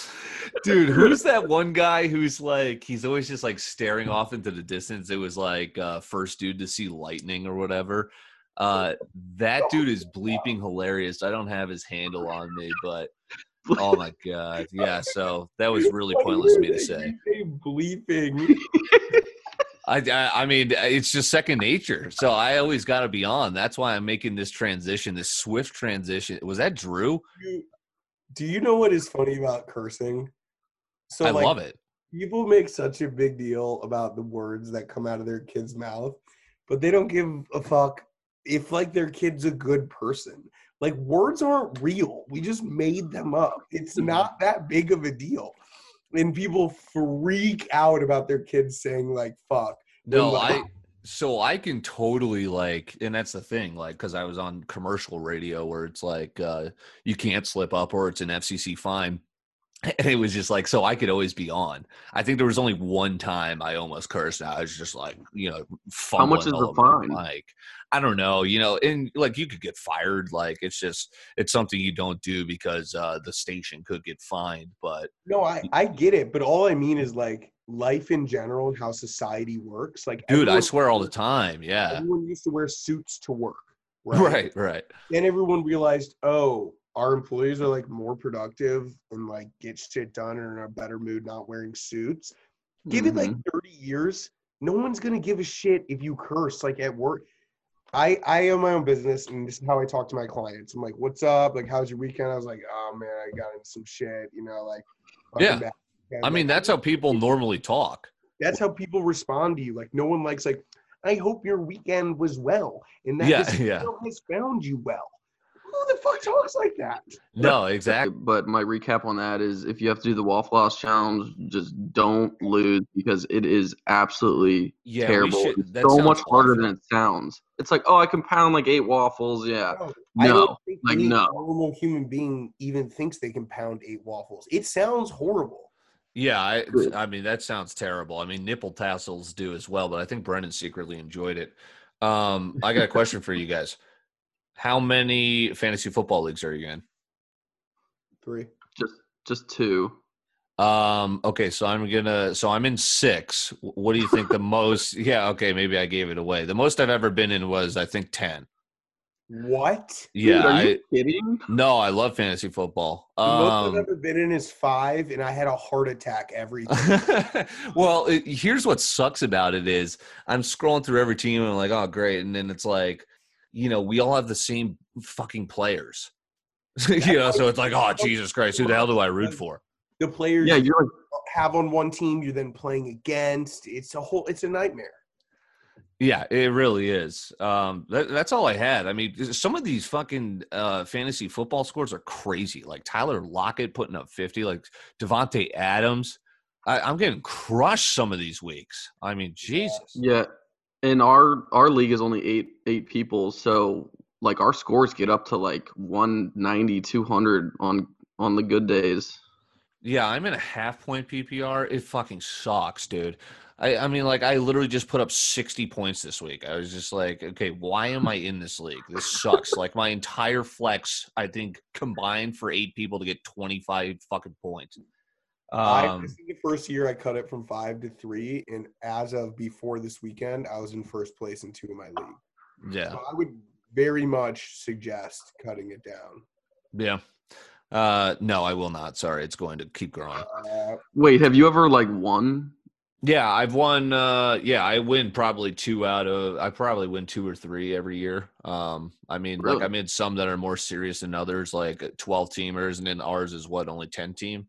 Dude, who's that one guy who's like he's always just like staring off into the distance? It was like uh first dude to see lightning or whatever. Uh that dude is bleeping hilarious. I don't have his handle on me, but oh my god. Yeah, so that was really pointless of me to say. Bleeping. I, I I mean it's just second nature. So I always got to be on. That's why I'm making this transition, this swift transition. Was that Drew? You- Do you know what is funny about cursing? So I like, love it. people make such a big deal about the words that come out of their kid's mouth, but they don't give a fuck if like their kid's a good person. Like words aren't real. We just made them up. It's not that big of a deal. And people freak out about their kids saying like fuck. No, like, I so I can totally like and that's the thing like cuz I was on commercial radio where it's like uh you can't slip up or it's an FCC fine. And it was just like so I could always be on. I think there was only one time I almost cursed. And I was just like, you know, How much is the over the fine? mic. I don't know, you know, and like you could get fired. Like it's just it's something you don't do because uh the station could get fined. But No, I, I get it, but all I mean is like life in general and how society works. Like dude, I swear all the time. Yeah. Everyone used to wear suits to work. Right, right. then everyone realized, oh, our employees are like more productive and like get shit done and in a better mood not wearing suits. Give it like Mhm. 30 years, no one's gonna give a shit if you curse like at work. I I own my own business and this is how I talk to my clients. I'm like, what's up? Like, how's your weekend? I was like, oh man, I got into some shit, you know, like Yeah. bad." I mean, that's how people normally talk. that's how people respond to you. Like no one likes like, I hope your weekend was well. And that Yeah, this yeah. has found you well. Who the fuck talks like that? No, exactly. But my recap on that is if you have to do the waffle house challenge, just don't lose because it is absolutely Yeah, terrible. should- It's so sounds much harder than it sounds. It's like, oh, I can pound like eight waffles. Yeah. No, I No. don't think like, any no. normal human being even thinks they can pound eight waffles. It sounds horrible. Yeah, I, I mean that sounds terrible. I mean nipple tassels do as well, but I think Brendan secretly enjoyed it. Um, I got a question for you guys. How many fantasy football leagues are you in? Three. Just just two. Um, okay, so I'm gonna so I'm in six. What do you think the most? Yeah, okay, maybe I gave it away. The most I've ever been in was I think ten. What? Yeah, Dude, are I kidding? no, I love fantasy football. The most I've Um, ever been in is five, and I had a heart attack every time. well, it, here's what sucks about it is I'm scrolling through every team and I'm like, oh great, and then it's like, you know, we all have the same fucking players. you know, so it's like, oh Jesus Christ, who the hell do I root for? the players Yeah, you're have on one team, you're then playing against. It's a whole. It's a nightmare. Yeah, it really is. Um, that, that's all I had. I mean, some of these fucking uh, fantasy football scores are crazy. Like Tyler Lockett putting up fifty, like Davante Adams. I, I'm getting crushed some of these weeks. I mean, Jesus. yeah. And our our league is only eight eight people, so like our scores get up to like 190, 200 on on the good days. Yeah, I'm in a half point PPR. It fucking sucks, dude. I, I mean, like, I literally just put up 60 points this week. I was just like, okay, why am I in this league? This sucks. like, my entire flex, I think, combined for eight people to get 25 fucking points. I, Um, this is the first year I cut it from five to three, and as of before this weekend, I was in first place in two of my league. yeah, So I would very much suggest cutting it down. yeah. Uh, no, I will not. Sorry, it's going to keep growing. Uh, Wait, have you ever like won? Yeah, I've won. Uh, yeah, I win probably two out of. I probably win two or three every year. Um, I mean, like I'm in some that are more serious than others, like 12 teamers, and then ours is what only 10 team.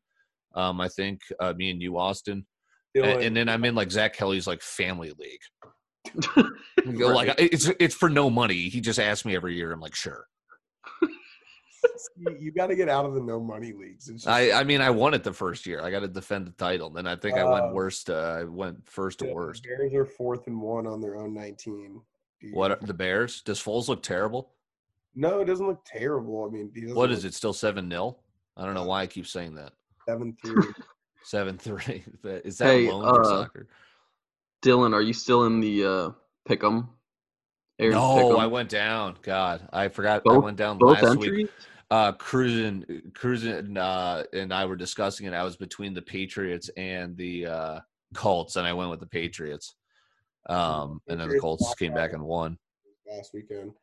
Um, I think uh, me and you, Austin, A- Dylan, and, then I'm in like Zach Kelly's like family league. You know, Like it's it's for no money. He just asks me every year. I'm like, sure. you, you got to get out of the no money leagues. Just, I I mean, I won it the first year. I got to defend the title. Then I think I went Uh, worst. Uh, I went first to the worst. Bears are fourth and one on their own 19. Do you- What the Bears? Does Foles look terrible? No, it doesn't look terrible. I mean, he doesn't What is look it? Still seven 0 I don't know why I keep saying that. Seven three. Seven three. Is that Hey, loan for uh, soccer? Dylan, are you still in the uh pick'em? Aaron's No, pick'em? I went down. God, I forgot. I went down both last entries. week. Uh, cruising, cruising, uh, and I were discussing it. I was between the Patriots and the uh, Colts, and I went with the Patriots. Um, and then the Patriots Colts came back and won. last weekend.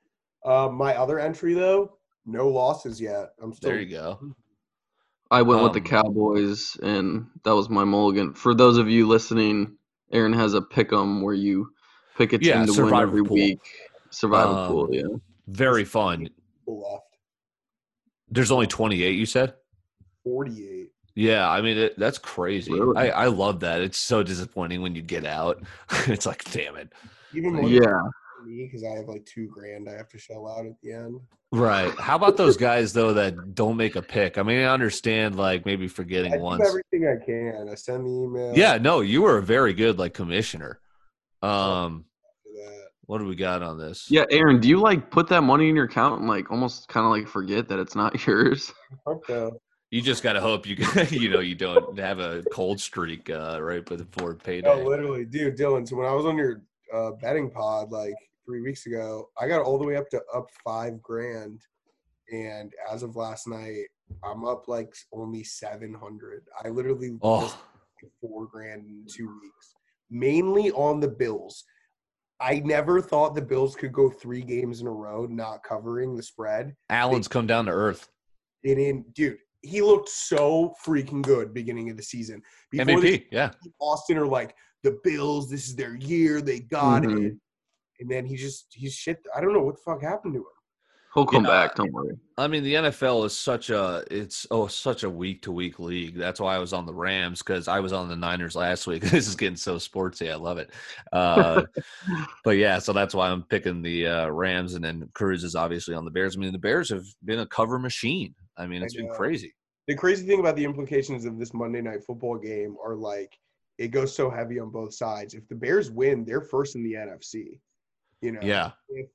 Uh, my other entry though, no losses yet. I'm still There you go. I went with the Um, Cowboys, and that was my mulligan. For those of you listening, Aaron has a pick'em where you pick a team Yeah, to win every pool. week. Survival Um, pool, yeah. Very fun. There's only 28. You said. Forty-eight. Yeah, I mean it, that's crazy. Really? I, I love that. It's so disappointing when you get out. it's like, damn it. Even more Yeah, for me because I have like two grand I have to shell out at the end. Right. How about those guys though that don't make a pick? I mean, I understand like maybe I forgetting do once. everything I can. I send the email. Yeah, no, you were a very good like commissioner. Um, what do we got on this? yeah. Aaron, do you like put that money in your account and like almost kind of like forget that it's not yours? Fuck no. You just gotta hope you you know you don't have a cold streak uh, right before payday. No, literally, dude, Dylan. So when I was on your uh, betting pod like three weeks ago, I got all the way up to up five grand, and as of last night, I'm up like only seven hundred. I literally lost four grand in two weeks, mainly on the Bills. I never thought the Bills could go three games in a row not covering the spread. Allen's come down to earth. And in dude, he looked so freaking good beginning of the season. Before the MVP. Yeah. Austin are like the Bills. This is their year. They got Mhm. it. And then he just he's shit. I don't know what the fuck happened to him. He'll come Yeah. back. Don't worry. I mean, the NFL is such a it's oh such a week to week league. That's why I was on the Rams because I was on the Niners last week. This is getting so sportsy. I love it. Uh, but yeah, so that's why I'm picking the uh, Rams, and then Cruz is obviously on the Bears. I mean, the Bears have been a cover machine. I mean, I it's been crazy. The crazy thing about the implications of this Monday night football game are like it goes so heavy on both sides. If the Bears win, they're first in the NFC. You know, Yeah. if,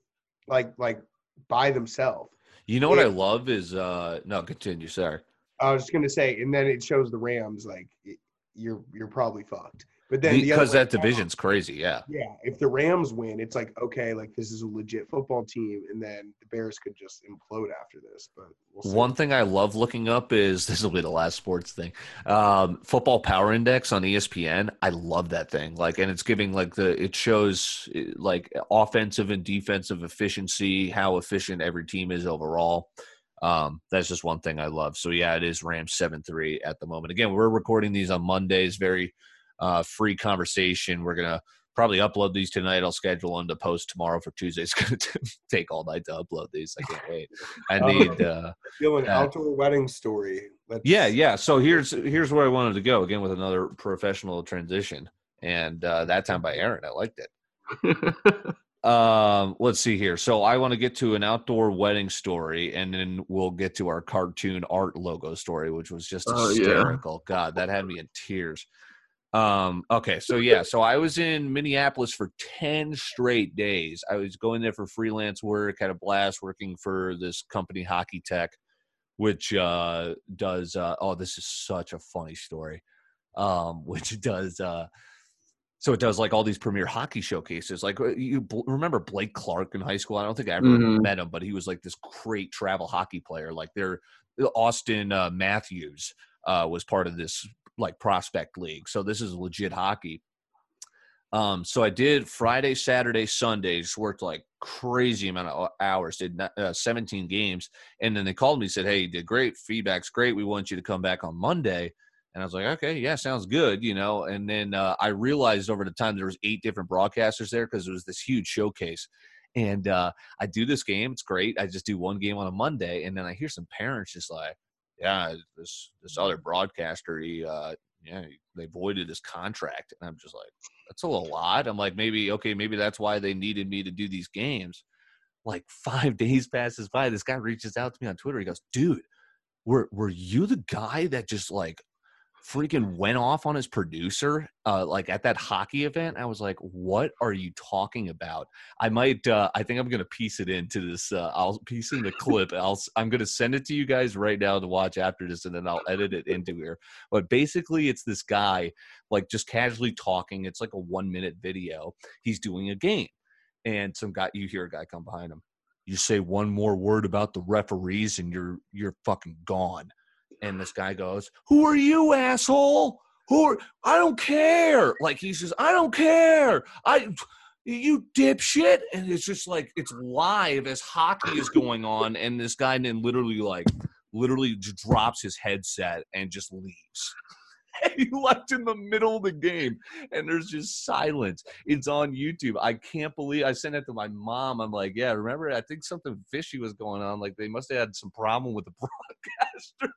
like like by themselves. You know what I love is uh no, continue, sorry. I was just gonna say, and then it shows the Rams like it- you're you're probably fucked. But then Because way that division's crazy, yeah. Yeah, if the Rams win, it's like okay, like this is a legit football team, and then the Bears could just implode after this. But we'll see. One thing I love looking up is this will be the last sports thing. Um, football Power Index on ESPN. I love that thing. Like, and it's giving like the it shows eh, like offensive and defensive efficiency, how efficient every team is overall. Um, that's just one thing I love. So yeah, it is Rams seven three at the moment. Again, we're recording these on Mondays. Very uh, free conversation. We're gonna probably upload these tonight. I'll schedule them to post tomorrow for Tuesday. It's gonna take all night to upload these. I can't wait. I Um, need. Uh, Dylan, yeah. outdoor wedding story. Let's, yeah, yeah. So here's here's where I wanted to go again with another professional transition, and uh, that time by Aaron. I liked it. Um, let's see here. So I want to get to an outdoor wedding story, and then we'll get to our cartoon art logo story, which was just Oh, yeah. hysterical. God, that had me in tears. Um, okay, so yeah, so I was in Minneapolis for 10 straight days. I was going there for freelance work, had a blast working for this company, Hockey Tech, which uh does uh oh, this is such a funny story. Um, which does uh so it does like all these premier hockey showcases. Like uh, you bl- remember Blake Clark in high school? I don't think I ever Mhm. met him, but he was like this great travel hockey player. Like they're Austin uh, Matthews uh, was part of this like prospect league. So this is legit hockey. Um, so I did Friday, Saturday, Sunday. Just worked like crazy amount of hours. Did uh, 17 games, and then they called me said, "Hey, did great. Feedback's great. We want you to come back on Monday." And I was like, "Okay, yeah, sounds good," you know. And then uh, I realized over the time there was eight different broadcasters there because it was this huge showcase. And uh, I do this game. It's great. I just do one game on a Monday, and then I hear some parents just like, "Yeah, this this other broadcaster, he, uh, yeah, they voided his contract." And I'm just like, "That's a odd." I'm like, maybe okay, maybe that's why they needed me to do these games. Like five days passes by, this guy reaches out to me on Twitter. He goes, "Dude, were were you the guy that just like freaking went off on his producer uh like at that hockey event i was like what are you talking about? I might uh i think i'm gonna piece it into this uh i'll piece in the clip i'll i'm gonna send it to you guys right now to watch after this and then i'll edit it into here. But basically it's this guy like just casually talking it's like a one minute video he's doing a game and some guy you hear a guy come behind him you say one more word about the referees and you're you're fucking gone and this guy goes, "Who are you, asshole? Who are? I don't care." Like he says, "I don't care. I." You dipshit, and it's just like it's live as hockey is going on, and this guy then literally like, literally drops his headset and just leaves. he left in the middle of the game, and there's just silence. It's on YouTube. I can't believe I sent it to my mom. I'm like, yeah, remember? I think something fishy was going on. Like they must have had some problem with the broadcaster.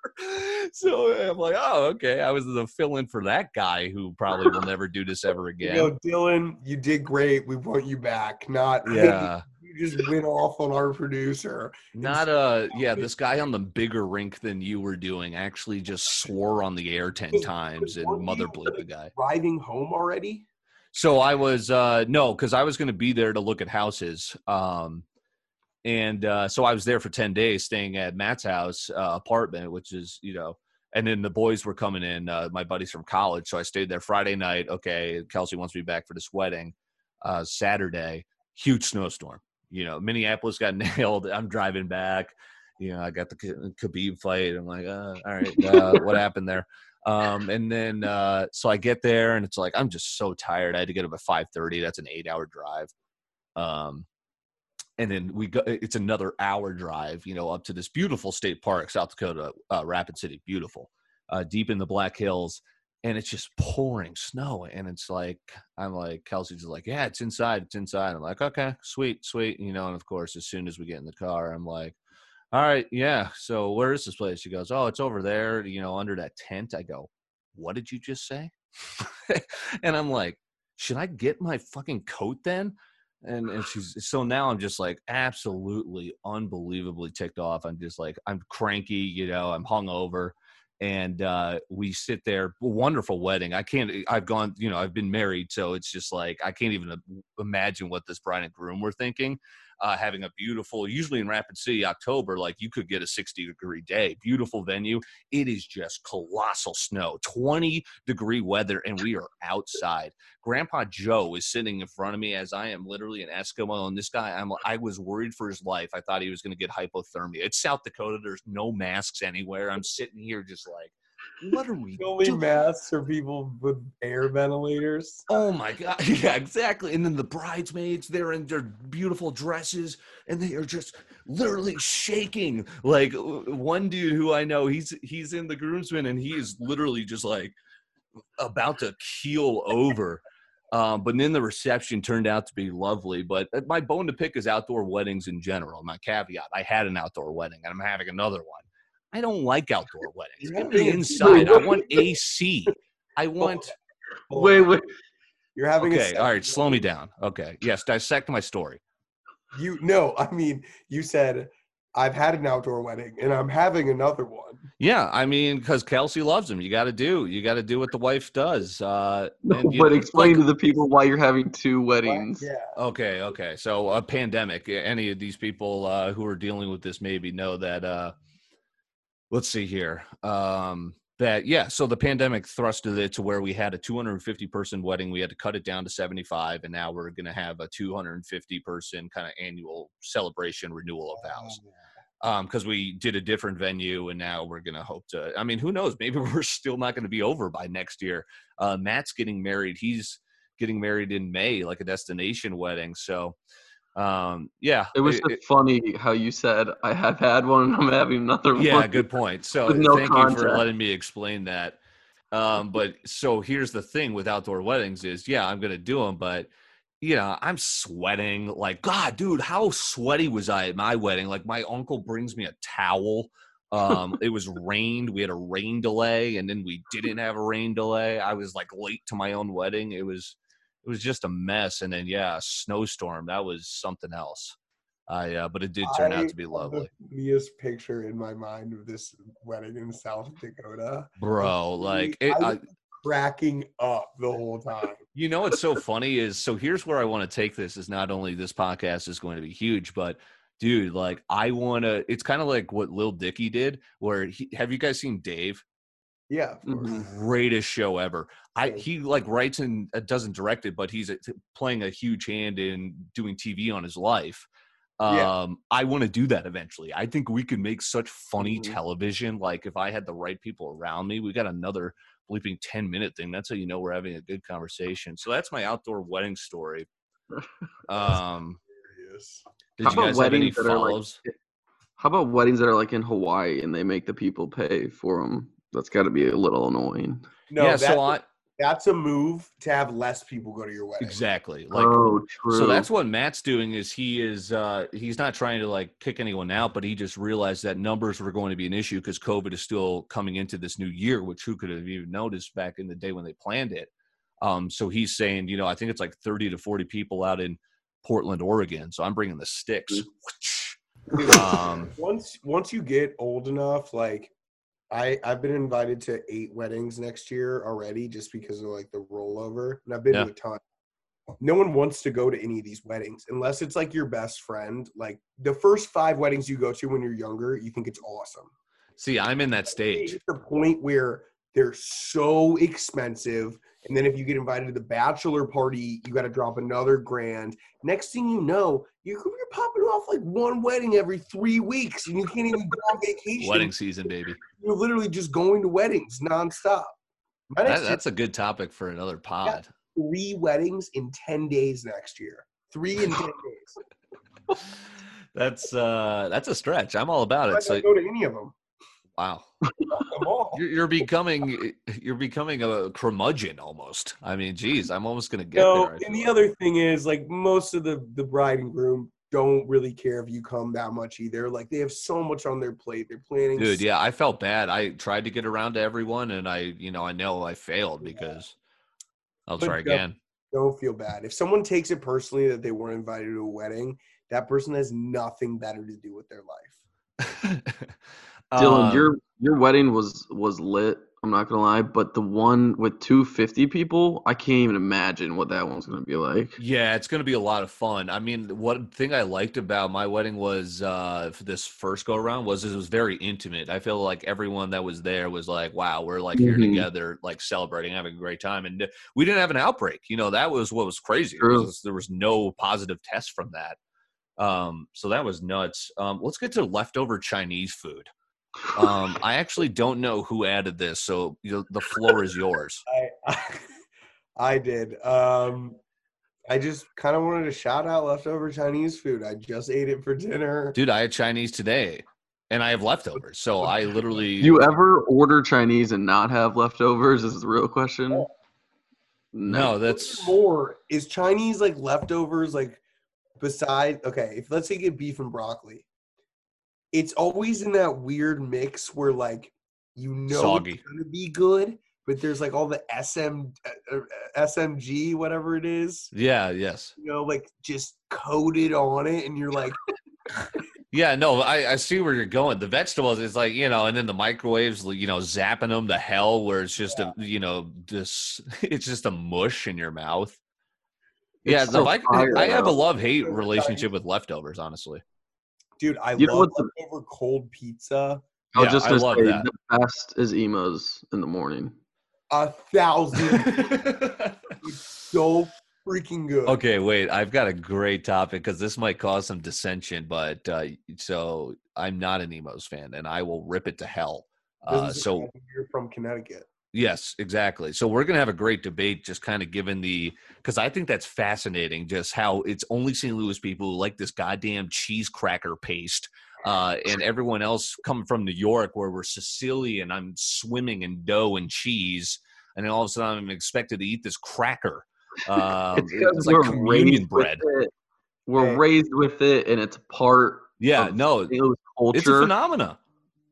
so I'm like, oh, okay. I was the fill in for that guy who probably will never do this ever You again. know, Dylan, you did great. We want you back. Not Yeah. You just went off on our producer. Not uh yeah, this guy on the bigger rink than you were doing actually just swore on the air ten times and mother bleep the guy. Driving home already? So I was uh no, because I was gonna be there to look at houses. Um and uh so I was there for 10 days staying at Matt's house uh, apartment, which is, you know, and then the boys were coming in, uh, my buddies from college. So I stayed there Friday night. Okay, Kelsey wants me back for this wedding. Uh Saturday, huge snowstorm. You know, Minneapolis got nailed. I'm driving back. You know, I got the Khabib fight. I'm like, uh, all right, uh, what happened there? Um, and then uh, so I get there and it's like I'm just so tired. I had to get up at 5:30. That's an eight-hour drive. Um, and then we go. It's another hour drive, you know, up to this beautiful state park, South Dakota, uh, Rapid City, beautiful, uh, deep in the Black Hills. And it's just pouring snow. And it's like, I'm like, Kelsey's like, yeah, it's inside, it's inside. I'm like, okay, sweet, sweet. You know, and of course, as soon as we get in the car, I'm like, all right, yeah. So where is this place? She goes, oh, it's over there, you know, under that tent. I go, what did you just say? and I'm like, should I get my fucking coat then? And and she's so now I'm just like absolutely unbelievably ticked off. I'm just like I'm cranky, you know, I'm hungover and uh, we sit there wonderful wedding i can't i've gone you know i've been married so it's just like i can't even imagine what this bride and groom were thinking uh, having a beautiful, usually in Rapid City, October, like you could get a 60 degree day. Beautiful venue. It is just colossal snow, 20 degree weather, and we are outside. Grandpa Joe is sitting in front of me as I am literally an Eskimo, and this guy, I'm, I was worried for his life. I thought he was going to get hypothermia. It's South Dakota. There's no masks anywhere. I'm sitting here just like, what are we only doing? masks are people with air ventilators. Oh my god! Yeah, exactly. And then the bridesmaids, they're in their beautiful dresses, and they are just literally shaking. Like one dude who I know, he's he's in the groomsmen, and he is literally just like about to keel over. Um, but then the reception turned out to be lovely. But uh, my bone to pick is outdoor weddings in general. My caveat: I had an outdoor wedding, and I'm having another one. I don't like outdoor weddings. Get me inside. I want AC. I want. Wait, wait. You're having a Okay, second all right, slow me down. Okay, yes, dissect my story. You no, I mean you said I've had an outdoor wedding and I'm having another one. Yeah, I mean, because Kelsey loves him. You got to do. You got to do what the wife does. Uh, and you- but explain like- to the people why you're having two weddings. Yeah. Okay, okay. So a pandemic. Any of these people uh, who are dealing with this maybe know that. Uh, let's see here. Um, that yeah. So the pandemic thrusted it to where we had a 250 person wedding. We had to cut it down to 75, and now we're going to have a 250 person kind of annual celebration renewal of vows. um because we did a different venue and now we're gonna hope to i mean who knows maybe we're still not gonna be over by next year uh matt's getting married he's getting married in may like a destination wedding so um yeah It was it- just funny how you said I have had one I'm having another one. yeah good point. So no thank you for letting me explain that. Um but so here's the thing with outdoor weddings is yeah i'm gonna do them but you know i'm sweating like god dude how sweaty was i at my wedding? Like my uncle brings me a towel. Um it was rained we had a rain delay and then we didn't have a rain delay. I was like late to my own wedding. It was it was just a mess and then yeah a snowstorm that was something else i uh, but it did turn out to be lovely The funniest picture in my mind of this wedding in South Dakota. bro like it, I I, cracking up the whole time. You know what's so funny is so here's where I want to take this is not only this podcast is going to be huge, but dude, like I want to. It's kind of like what Lil Dicky did, where he, have you guys seen Dave? Yeah, of course. Greatest show ever. I he like writes and uh, doesn't direct it, but he's uh, playing a huge hand in doing TV on his life. Yeah. Um, I want to do that eventually. I think we could make such funny Mhm. television. Like if I had the right people around me, we got another bleeping 10 minute thing. That's how you know we're having a good conversation. So that's my outdoor wedding story. Um, did How you guys have any weddings that are, like. How about weddings that are like in Hawaii and they make the people pay for them? That's got to be a little annoying. No, yeah, that's, so I that's a move to have less people go to your wedding. exactly like oh, true. so that's what Matt's doing is he is uh he's not trying to like kick anyone out, but he just realized that numbers were going to be an issue because COVID is still coming into this new year, which who could have even noticed back in the day when they planned it. Um, so he's saying, you know, I think it's like 30 to 40 people out in Portland, Oregon. So I'm bringing the sticks. Um, once once you get old enough, like I I've been invited to eight weddings next year already, just because of like the rollover, and I've been Yeah. to a ton. No one wants to go to any of these weddings unless it's like your best friend. Like the first five weddings you go to when you're younger, you think it's awesome. see, I'm in that stage. The point where they're so expensive. And then if you get invited to the bachelor party, you got to drop another grand. Next thing you know, you're, you're popping off like one wedding every three weeks and you can't even go on vacation. Wedding season, baby. You're literally just going to weddings nonstop. That, next year, that's a good topic for another pod. three weddings in 10 days next year. Three in 10 days. That's uh that's a stretch. I'm all about I it. So go to any of them. Wow. You're, you're becoming eh, eh, you're becoming a curmudgeon almost. I mean, geez, I'm almost gonna get No, there. And the other thing is like most of the the bride and groom don't really care if you come that much either. Like they have so much on their plate. They're planning. Dude, yeah, I felt bad. I tried to get around to everyone, and I, you know, I know I failed Yeah. because I'll But try again. Don't feel bad. If someone takes it personally that they weren't invited to a wedding, that person has nothing better to do with their life. Dylan, Um, your your wedding was was lit. I'm not gonna lie, but the one with 250 people, I can't even imagine what that one's gonna be like. Yeah, it's going to be a lot of fun. I mean, one thing I liked about my wedding was uh for this first go around was it was very intimate. I feel like everyone that was there was like, "Wow, we're like here Mhm. together, like celebrating, having a great time." And we didn't have an outbreak. You know, that was what was crazy. Was- there was no positive test from that. Um, so that was nuts. Um, let's get to leftover Chinese food. Um, I actually don't know who added this, so you know, the floor is yours. I I, I did. Um I just kind of wanted to shout out leftover Chinese food. I just ate it for dinner. Dude, I had Chinese today, and I have leftovers. So I literally you ever order Chinese and not have leftovers? Is the real question. no, that's more is Chinese like leftovers like beside okay, if let's say you get beef and broccoli. It's always in that weird mix where like you know Soggy. it's gonna be good, but there's like all the SM uh, uh, SMG whatever it is, yeah, yes, you know, like just coated on it, and you're like, yeah. No, I, I see where you're going. The vegetables is like you know, and then the microwaves, you know, zapping them to hell, where it's just a you know, this it's just a mush in your mouth. Yeah, It's the so mic- fire, I have a love hate relationship with leftovers. Honestly, dude, I You love what's the- leftover cold pizza. I was Yeah, just I gonna love say that. the best is Imo's in the morning. A thousand, it's so freaking good. Okay, wait. I've got a great topic because this might cause some dissension, but uh, so I'm not an Imo's fan, and I will rip it to hell. Uh, so you're from Connecticut. Yes, exactly. So we're gonna have a great debate, just kind of given the because I think that's fascinating, just how it's only St. Louis people who like this goddamn cheese cracker paste. Uh, and everyone else coming from New York, where we're Sicilian, I'm swimming in dough and cheese, and then all of a sudden I'm expected to eat this cracker. Um, It's because it's like we're communion raised bread. with it. We're Hey. raised with it, and it's part Yeah, of no, culture. it's a phenomena.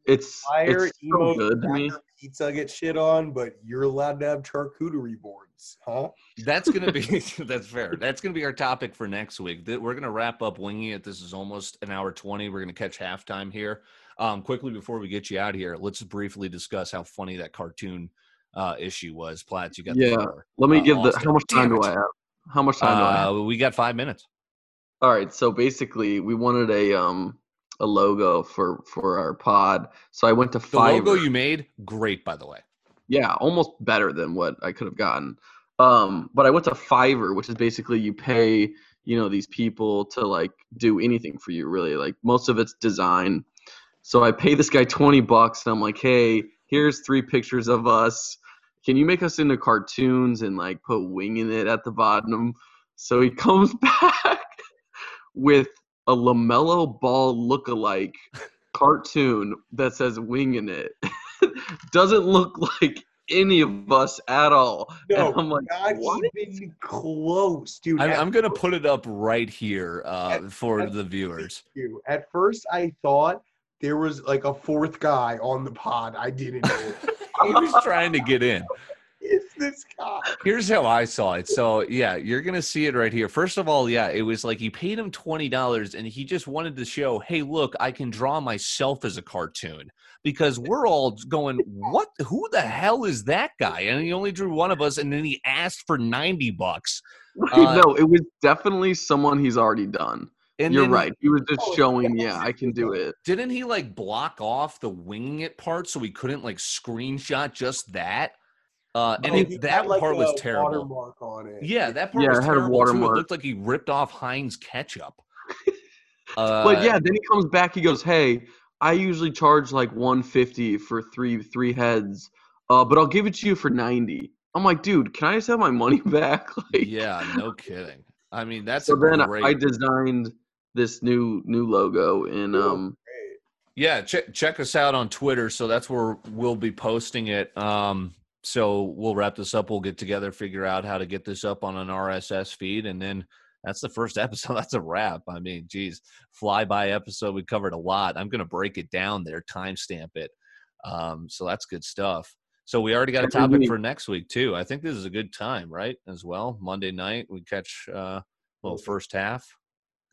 It's Fire it's so good to me. Cracker pizza get shit on, but you're allowed to have charcuterie boards, huh? That's gonna be that's fair. That's gonna be our topic for next week. Th- We're gonna wrap up winging it. This is almost an hour twenty. We're gonna catch halftime here. Um, quickly before we get you out of here, let's briefly discuss how funny that cartoon uh, issue was. Platts, you got Yeah. floor. Let me Uh, give the how much time do. I have? How much time do I have? Uh, we got five minutes. All right, so basically, we wanted a um a logo for for our pod. So I went to The Fiverr. logo you made, great by the way. yeah, almost better than what I could have gotten. Um, but I went to Fiverr, which is basically you pay you know these people to like do anything for you. Really, like most of it's design. So I pay this guy twenty bucks, and I'm like, hey, here's three pictures of us. Can you make us into cartoons and like put wing in it at the bottom? So he comes back with a LaMelo Ball lookalike cartoon that says wing in it. Doesn't look like any of us at all. No, and I'm like, not what? even close, dude. I'm, I'm gonna put it up right here uh, for at- the viewers. you. At first, I thought there was like a fourth guy on the pod. I didn't know. He was trying to get in. It's this guy. Here's how I saw it. So yeah, you're gonna see it right here. First of all, yeah, it was like he paid him twenty dollars, and he just wanted to show, hey, look, I can draw myself as a cartoon because we're all going, what? Who the hell is that guy? And he only drew one of us, and then he asked for ninety bucks. Uh, no, it was definitely someone he's already done. And You're then right. He was just Oh, showing, yeah, I can do it. Didn't he like block off the winging it part so he couldn't like screenshot just that? Uh, and No, it, that had, like, part was terrible. Watermark on it. Yeah, that part Yeah, was it had a terrible too. It looked like he ripped off Heinz ketchup. Uh, But yeah, then he comes back. He goes, "Hey, I usually charge like 150 for three three heads, uh, but I'll give it to you for 90." I'm like, dude, can I just have my money back? Like, yeah, no kidding. I mean, that's So a then great. I designed this new new logo in Ooh. um Yeah, check check us out on Twitter. So that's where we'll be posting it. Um, so we'll wrap this up. We'll get together, figure out how to get this up on an RSS feed, and then that's the first episode. That's a wrap. I mean, geez, fly by episode. We covered a lot. I'm gonna break it down there, timestamp it. Um, so that's good stuff. So we already got a topic for next week too. I think this is a good time, right? As well, Monday night we catch uh, little first half.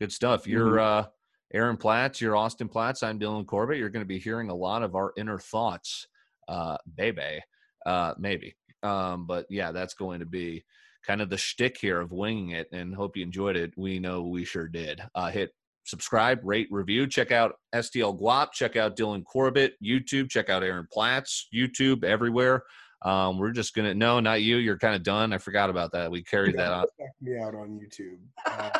Good stuff. You're uh, Aaron Platts. You're Austin Platts. I'm Dylan Corbett. You're going to be hearing a lot of our inner thoughts, uh, baby, uh, maybe. Um, but yeah, that's going to be kind of the shtick here of winging it. And hope you enjoyed it. We know we sure did. Uh, hit subscribe, rate, review. Check out STL Guap. Check out Dylan Corbett, YouTube. Check out Aaron Platts, YouTube, everywhere. Um, we're just gonna no, not you. You're kind of done. I forgot about that. We carried Yeah, that on. check me out on YouTube. Uh,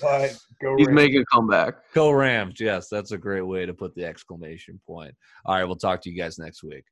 but go He's Rams. making a comeback. Go Rams! Yes, that's a great way to put the exclamation point. All right, we'll talk to you guys next week.